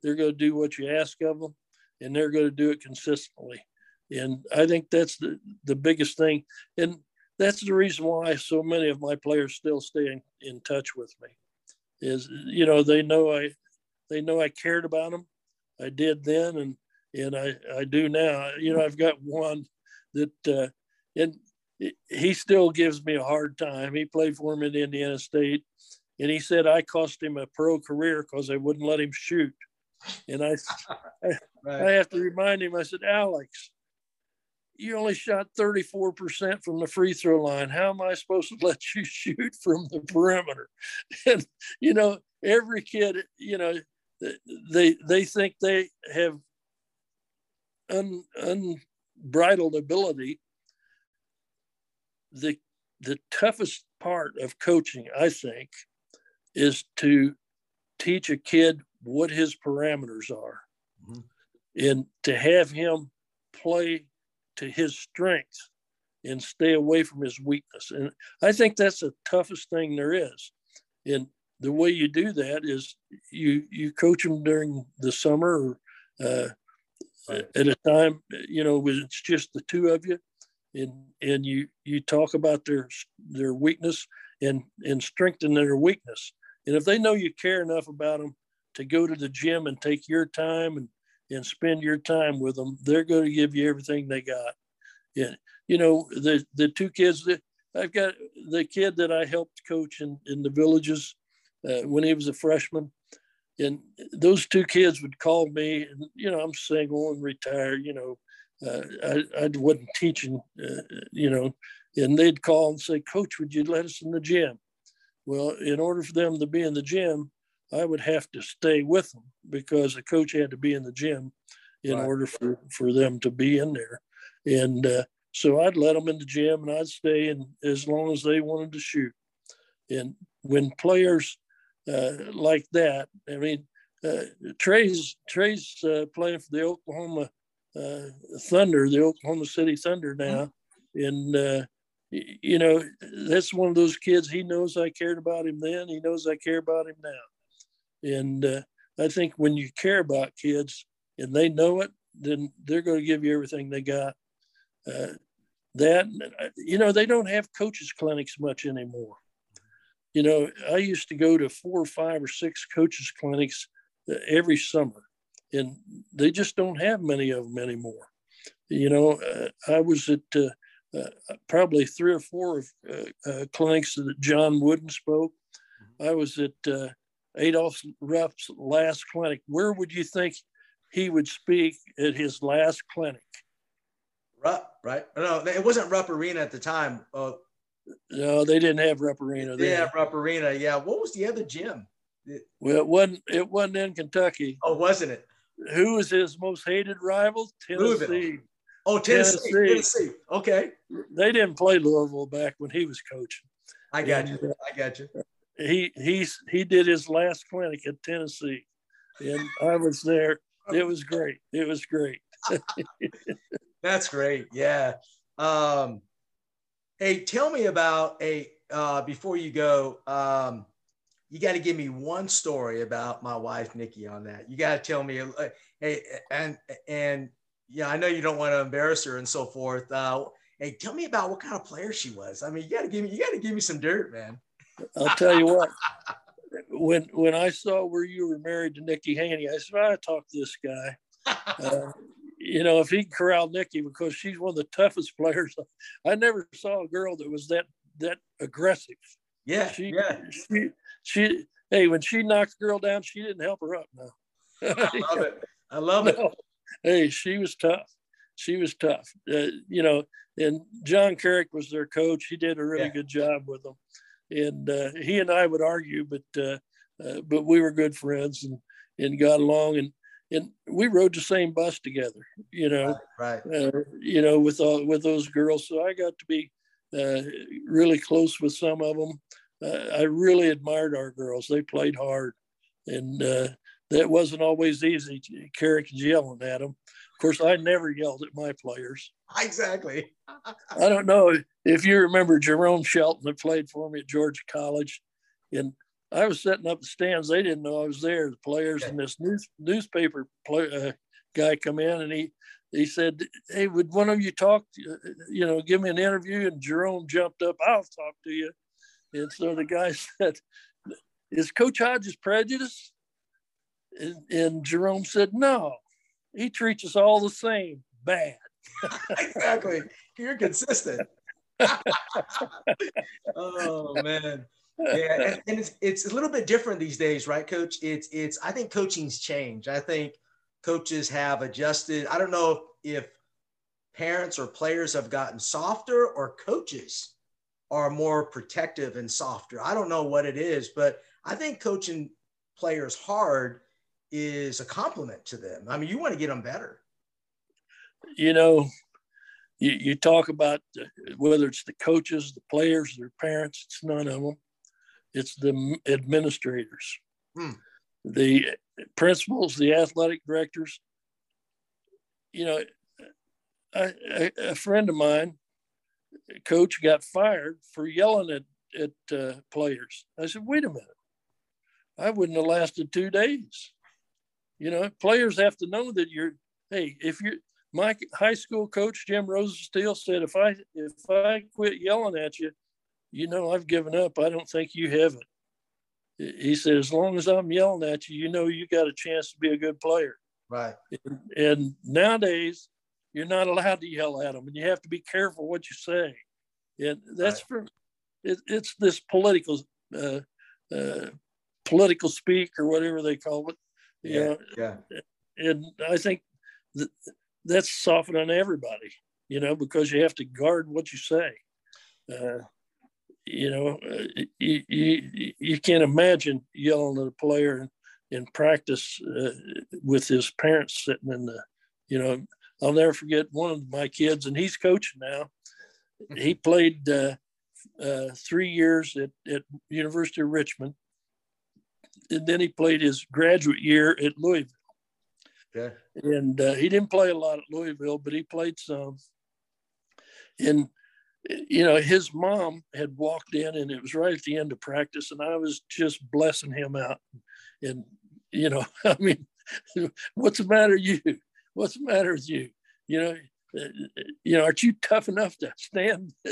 They're going to do what you ask of them, and they're going to do it consistently. And I think that's the, the biggest thing. And that's the reason why so many of my players still stay in, in touch with me is you know they know I they know I cared about them. I did then and and I I do now. You know I've got one that uh, and he still gives me a hard time. He played for him at Indiana State, and he said I cost him a pro career because I wouldn't let him shoot. And I, I. I have to remind him. I said, Alex, you only shot 34% from the free throw line. How am I supposed to let you shoot from the perimeter? And, you know, every kid, you know, they, they think they have un, unbridled ability. The, the toughest part of coaching, I think, is to teach a kid what his parameters are mm-hmm. and to have him play to his strengths and stay away from his weakness. And I think that's the toughest thing there is. And the way you do that is you you coach them during the summer or uh, at a time, you know, when it's just the two of you, and and you you talk about their their weakness and and strengthen their weakness. And if they know you care enough about them to go to the gym and take your time and and spend your time with them, they're going to give you everything they got. Yeah, you know the the two kids that I've got the kid that I helped coach in in the villages uh, when he was a freshman, and those two kids would call me, and you know I'm single and retired, you know. Uh, I, I wasn't teaching, uh, you know, and they'd call and say, Coach, would you let us in the gym? Well, in order for them to be in the gym, I would have to stay with them because the coach had to be in the gym in right. order for, for them to be in there. And uh, so I'd let them in the gym and I'd stay in as long as they wanted to shoot. And when players uh, like that, I mean, uh, Trey's Trey's uh, playing for the Oklahoma Thunder, the Oklahoma City Thunder now, mm-hmm. and uh, you know that's one of those kids. He knows I cared about him then. He knows I care about him now. And uh, I think when you care about kids and they know it, then they're going to give you everything they got. Uh, that, you know, they don't have coaches clinics much anymore. You know, I used to go to four or five or six coaches clinics uh, every summer, and they just don't have many of them anymore. You know, uh, I was at uh, uh, probably three or four of uh, uh, clinics that John Wooden spoke. I was at Adolph Rupp's last clinic, where would you think he would speak at his last clinic? Rupp, right? No, it wasn't Rupp Arena at the time. Uh, no, they didn't have Rupp Arena. Yeah, Rupp Arena. Yeah. What was the other gym? Well, it wasn't. It wasn't in Kentucky. Oh, wasn't it? Who was his most hated rival? Tennessee. Louisville. Oh, Tennessee. Tennessee. Tennessee. Okay. They didn't play Louisville back when he was coaching. I got and, you. I got you he he's he did his last clinic at Tennessee, and I was there. It was great. It was great. That's great. Yeah. Um, hey, tell me about a uh, before you go. Um, you got to give me one story about my wife Nikki on that. You got to tell me, uh, hey, and and yeah, I know you don't want to embarrass her and so forth. Uh, hey, tell me about what kind of player she was. I mean, you got to give me, you got to give me some dirt, man. I'll tell you what. when when I saw where you were married to Nikki Haney, I said, I talked to this guy. Uh, you know, if he can corral Nikki because she's one of the toughest players. I never saw a girl that was that that aggressive. Yeah, she, yeah. She, she, hey, when she knocked the girl down, she didn't help her up. No. I love it. I love it. Hey, she was tough. She was tough. Uh, you know, and John Carrick was their coach. He did a really yeah. good job with them, and uh, he and I would argue, but uh, uh but we were good friends and and got along and and we rode the same bus together. You know, right? right. Uh, you know, with all with those girls, so I got to be uh, really close with some of them. Uh, I really admired our girls. They played hard, and uh, that wasn't always easy. Carrick yelling at them. Of course, I never yelled at my players. Exactly. I don't know if you remember Jerome Shelton that played for me at Georgia College, and I was setting up the stands. They didn't know I was there. The players okay. and this news, newspaper play, uh, guy come in, and he he said, "Hey, would one of you talk? Uh, you know, give me an interview?" And Jerome jumped up. I'll talk to you. And so the guy said, Is Coach Hodges prejudiced? And, and Jerome said, No, he treats us all the same. Bad. exactly. You're consistent. oh man. Yeah, and, and, it's it's a little bit different these days, right, Coach? It's it's I think coaching's changed. I think coaches have adjusted. I don't know if parents or players have gotten softer or coaches are more protective and softer. I don't know what it is, but I think coaching players hard is a compliment to them. I mean, you want to get them better. You know, you, you talk about whether it's the coaches, the players, their parents, it's none of them. It's the administrators, hmm. the principals, the athletic directors. You know, I, a, a friend of mine coach got fired for yelling at at uh, players. I said, wait a minute, I wouldn't have lasted two days. You know, players have to know that you're. Hey, if you're my high school coach Jim Rosenstihl said, if I if I quit yelling at you, you know I've given up. I don't think you have it. He said, as long as I'm yelling at you, you know you got a chance to be a good player. Right. And, and nowadays, you're not allowed to yell at them, and you have to be careful what you say. And that's right. for it, it's this political uh, uh, political speak or whatever they call it. Yeah, know? yeah. And I think that that's softening everybody, you know, because you have to guard what you say. Uh, you know, uh, you, you, you can't imagine yelling at a player in, in practice uh, with his parents sitting in the, you know, I'll never forget one of my kids, and he's coaching now. He played uh, uh, three years at, at University of Richmond, and then he played his graduate year at Louisville. Yeah. And uh, he didn't play a lot at Louisville, but he played some. And you know, his mom had walked in, and it was right at the end of practice, and I was just blessing him out. And you know, I mean, what's the matter, you? What's the matter with you? You know, uh, you know, aren't you tough enough to stand?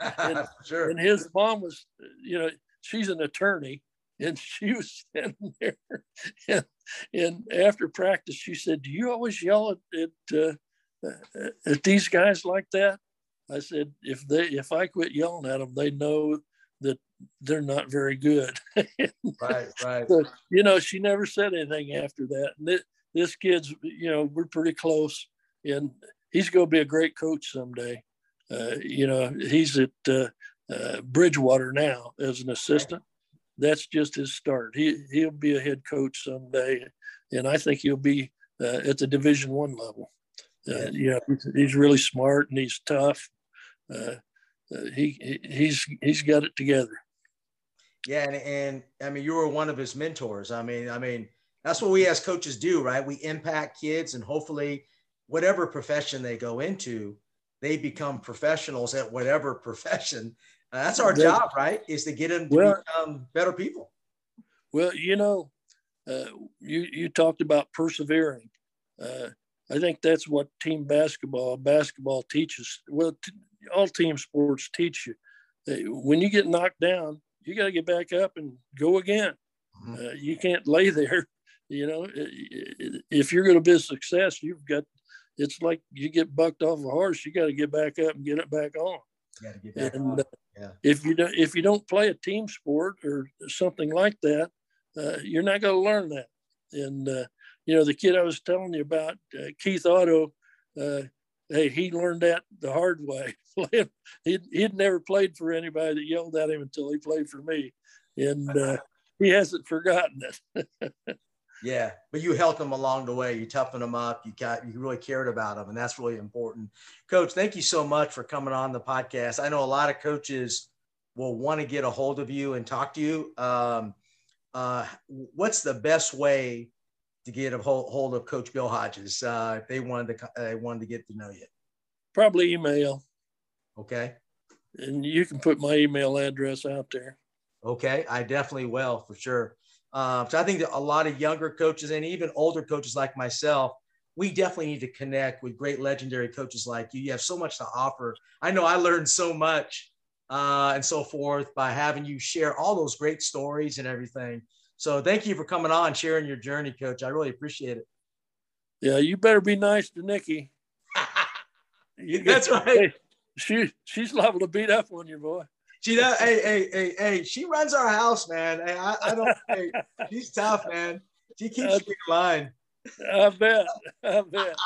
and, sure. And his mom was, you know, she's an attorney, and she was standing there. And, and after practice, she said, "Do you always yell at at, uh, uh, at these guys like that?" I said, "If they if I quit yelling at them, they know that they're not very good." right, right. So, you know, she never said anything after that. And it, this kid's, you know, we're pretty close, and he's going to be a great coach someday. Uh, you know, he's at uh, uh, Bridgewater now as an assistant. That's just his start. He he'll be a head coach someday, and I think he'll be uh, at the Division One level. Uh, yeah, he's really smart and he's tough. Uh, he he's he's got it together. Yeah, and, and I mean, you were one of his mentors. I mean, I mean, that's what we as coaches do, right? We impact kids and hopefully whatever profession they go into, they become professionals at whatever profession. Uh, that's our job, right? Is to get them to well, become better people. Well, you know, uh, you you talked about persevering. Uh, I think that's what team basketball basketball teaches. Well, t- all team sports teach you. When you get knocked down, you got to get back up and go again. Mm-hmm. Uh, you can't lay there. You know, if you're going to be a success, you've got. It's like you get bucked off a horse. You got to get back up and get it back on. Back and. Uh, yeah. if you don't, if you don't play a team sport or something like that, uh, you're not going to learn that. And uh, you know, the kid I was telling you about, uh, Keith Otto, uh, hey, he learned that the hard way. he'd, he'd never played for anybody that yelled at him until he played for me. And uh, he hasn't forgotten it. yeah, but you helped them along the way. You toughened them up. You got you really cared about them, and that's really important. Coach, thank you so much for coming on the podcast. I know a lot of coaches will want to get a hold of you and talk to you. Um, uh, what's the best way to get a hold, hold of Coach Bill Hodges uh, if they wanted to uh, wanted to get to know you? Probably email. Okay. And you can put my email address out there. Okay, I definitely will for sure. Um, so I think that a lot of younger coaches and even older coaches like myself, we definitely need to connect with great legendary coaches like you. You have so much to offer. I know I learned so much uh, and so forth by having you share all those great stories and everything. So thank you for coming on, sharing your journey, Coach. I really appreciate it. Yeah, you better be nice to Nikki. That's right. She she's liable to beat up on you, boy. She does. hey, hey, hey, hey. She runs our house, man. Hey, I, I don't. hey, she's tough, man. She keeps me in line. I bet. I bet.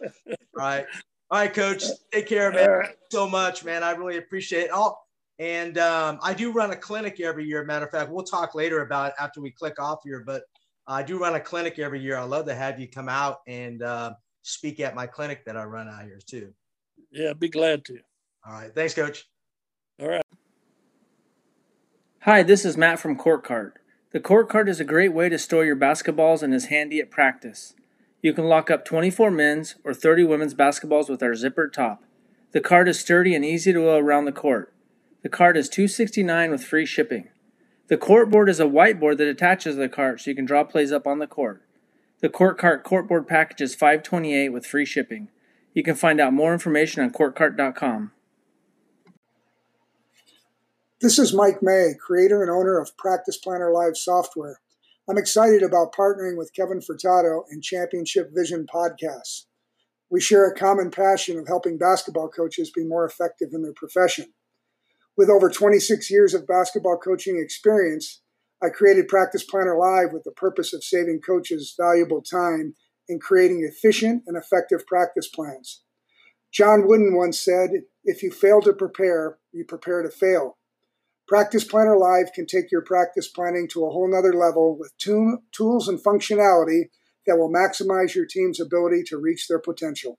right. All right, Coach. Take care, man. Right. so much, man. I really appreciate it. All and um, I do run a clinic every year. Matter of fact, we'll talk later about it after we click off here. But I do run a clinic every year. I love to have you come out and uh, speak at my clinic that I run out here too. Yeah, be glad to. All right. Thanks, Coach. All right. Hi, this is Matt from Court Cart. The Court Cart is a great way to store your basketballs and is handy at practice. You can lock up 24 men's or 30 women's basketballs with our zippered top. The cart is sturdy and easy to go around the court. The cart is 269 with free shipping. The court board is a whiteboard that attaches to the cart so you can draw plays up on the court. The Court Cart courtboard package is 528 with free shipping. You can find out more information on courtcart.com. This is Mike May, creator and owner of Practice Planner Live software. I'm excited about partnering with Kevin Furtado and Championship Vision podcasts. We share a common passion of helping basketball coaches be more effective in their profession. With over 26 years of basketball coaching experience, I created Practice Planner Live with the purpose of saving coaches valuable time in creating efficient and effective practice plans. John Wooden once said, If you fail to prepare, you prepare to fail. Practice Planner Live can take your practice planning to a whole nother level with tools and functionality that will maximize your team's ability to reach their potential.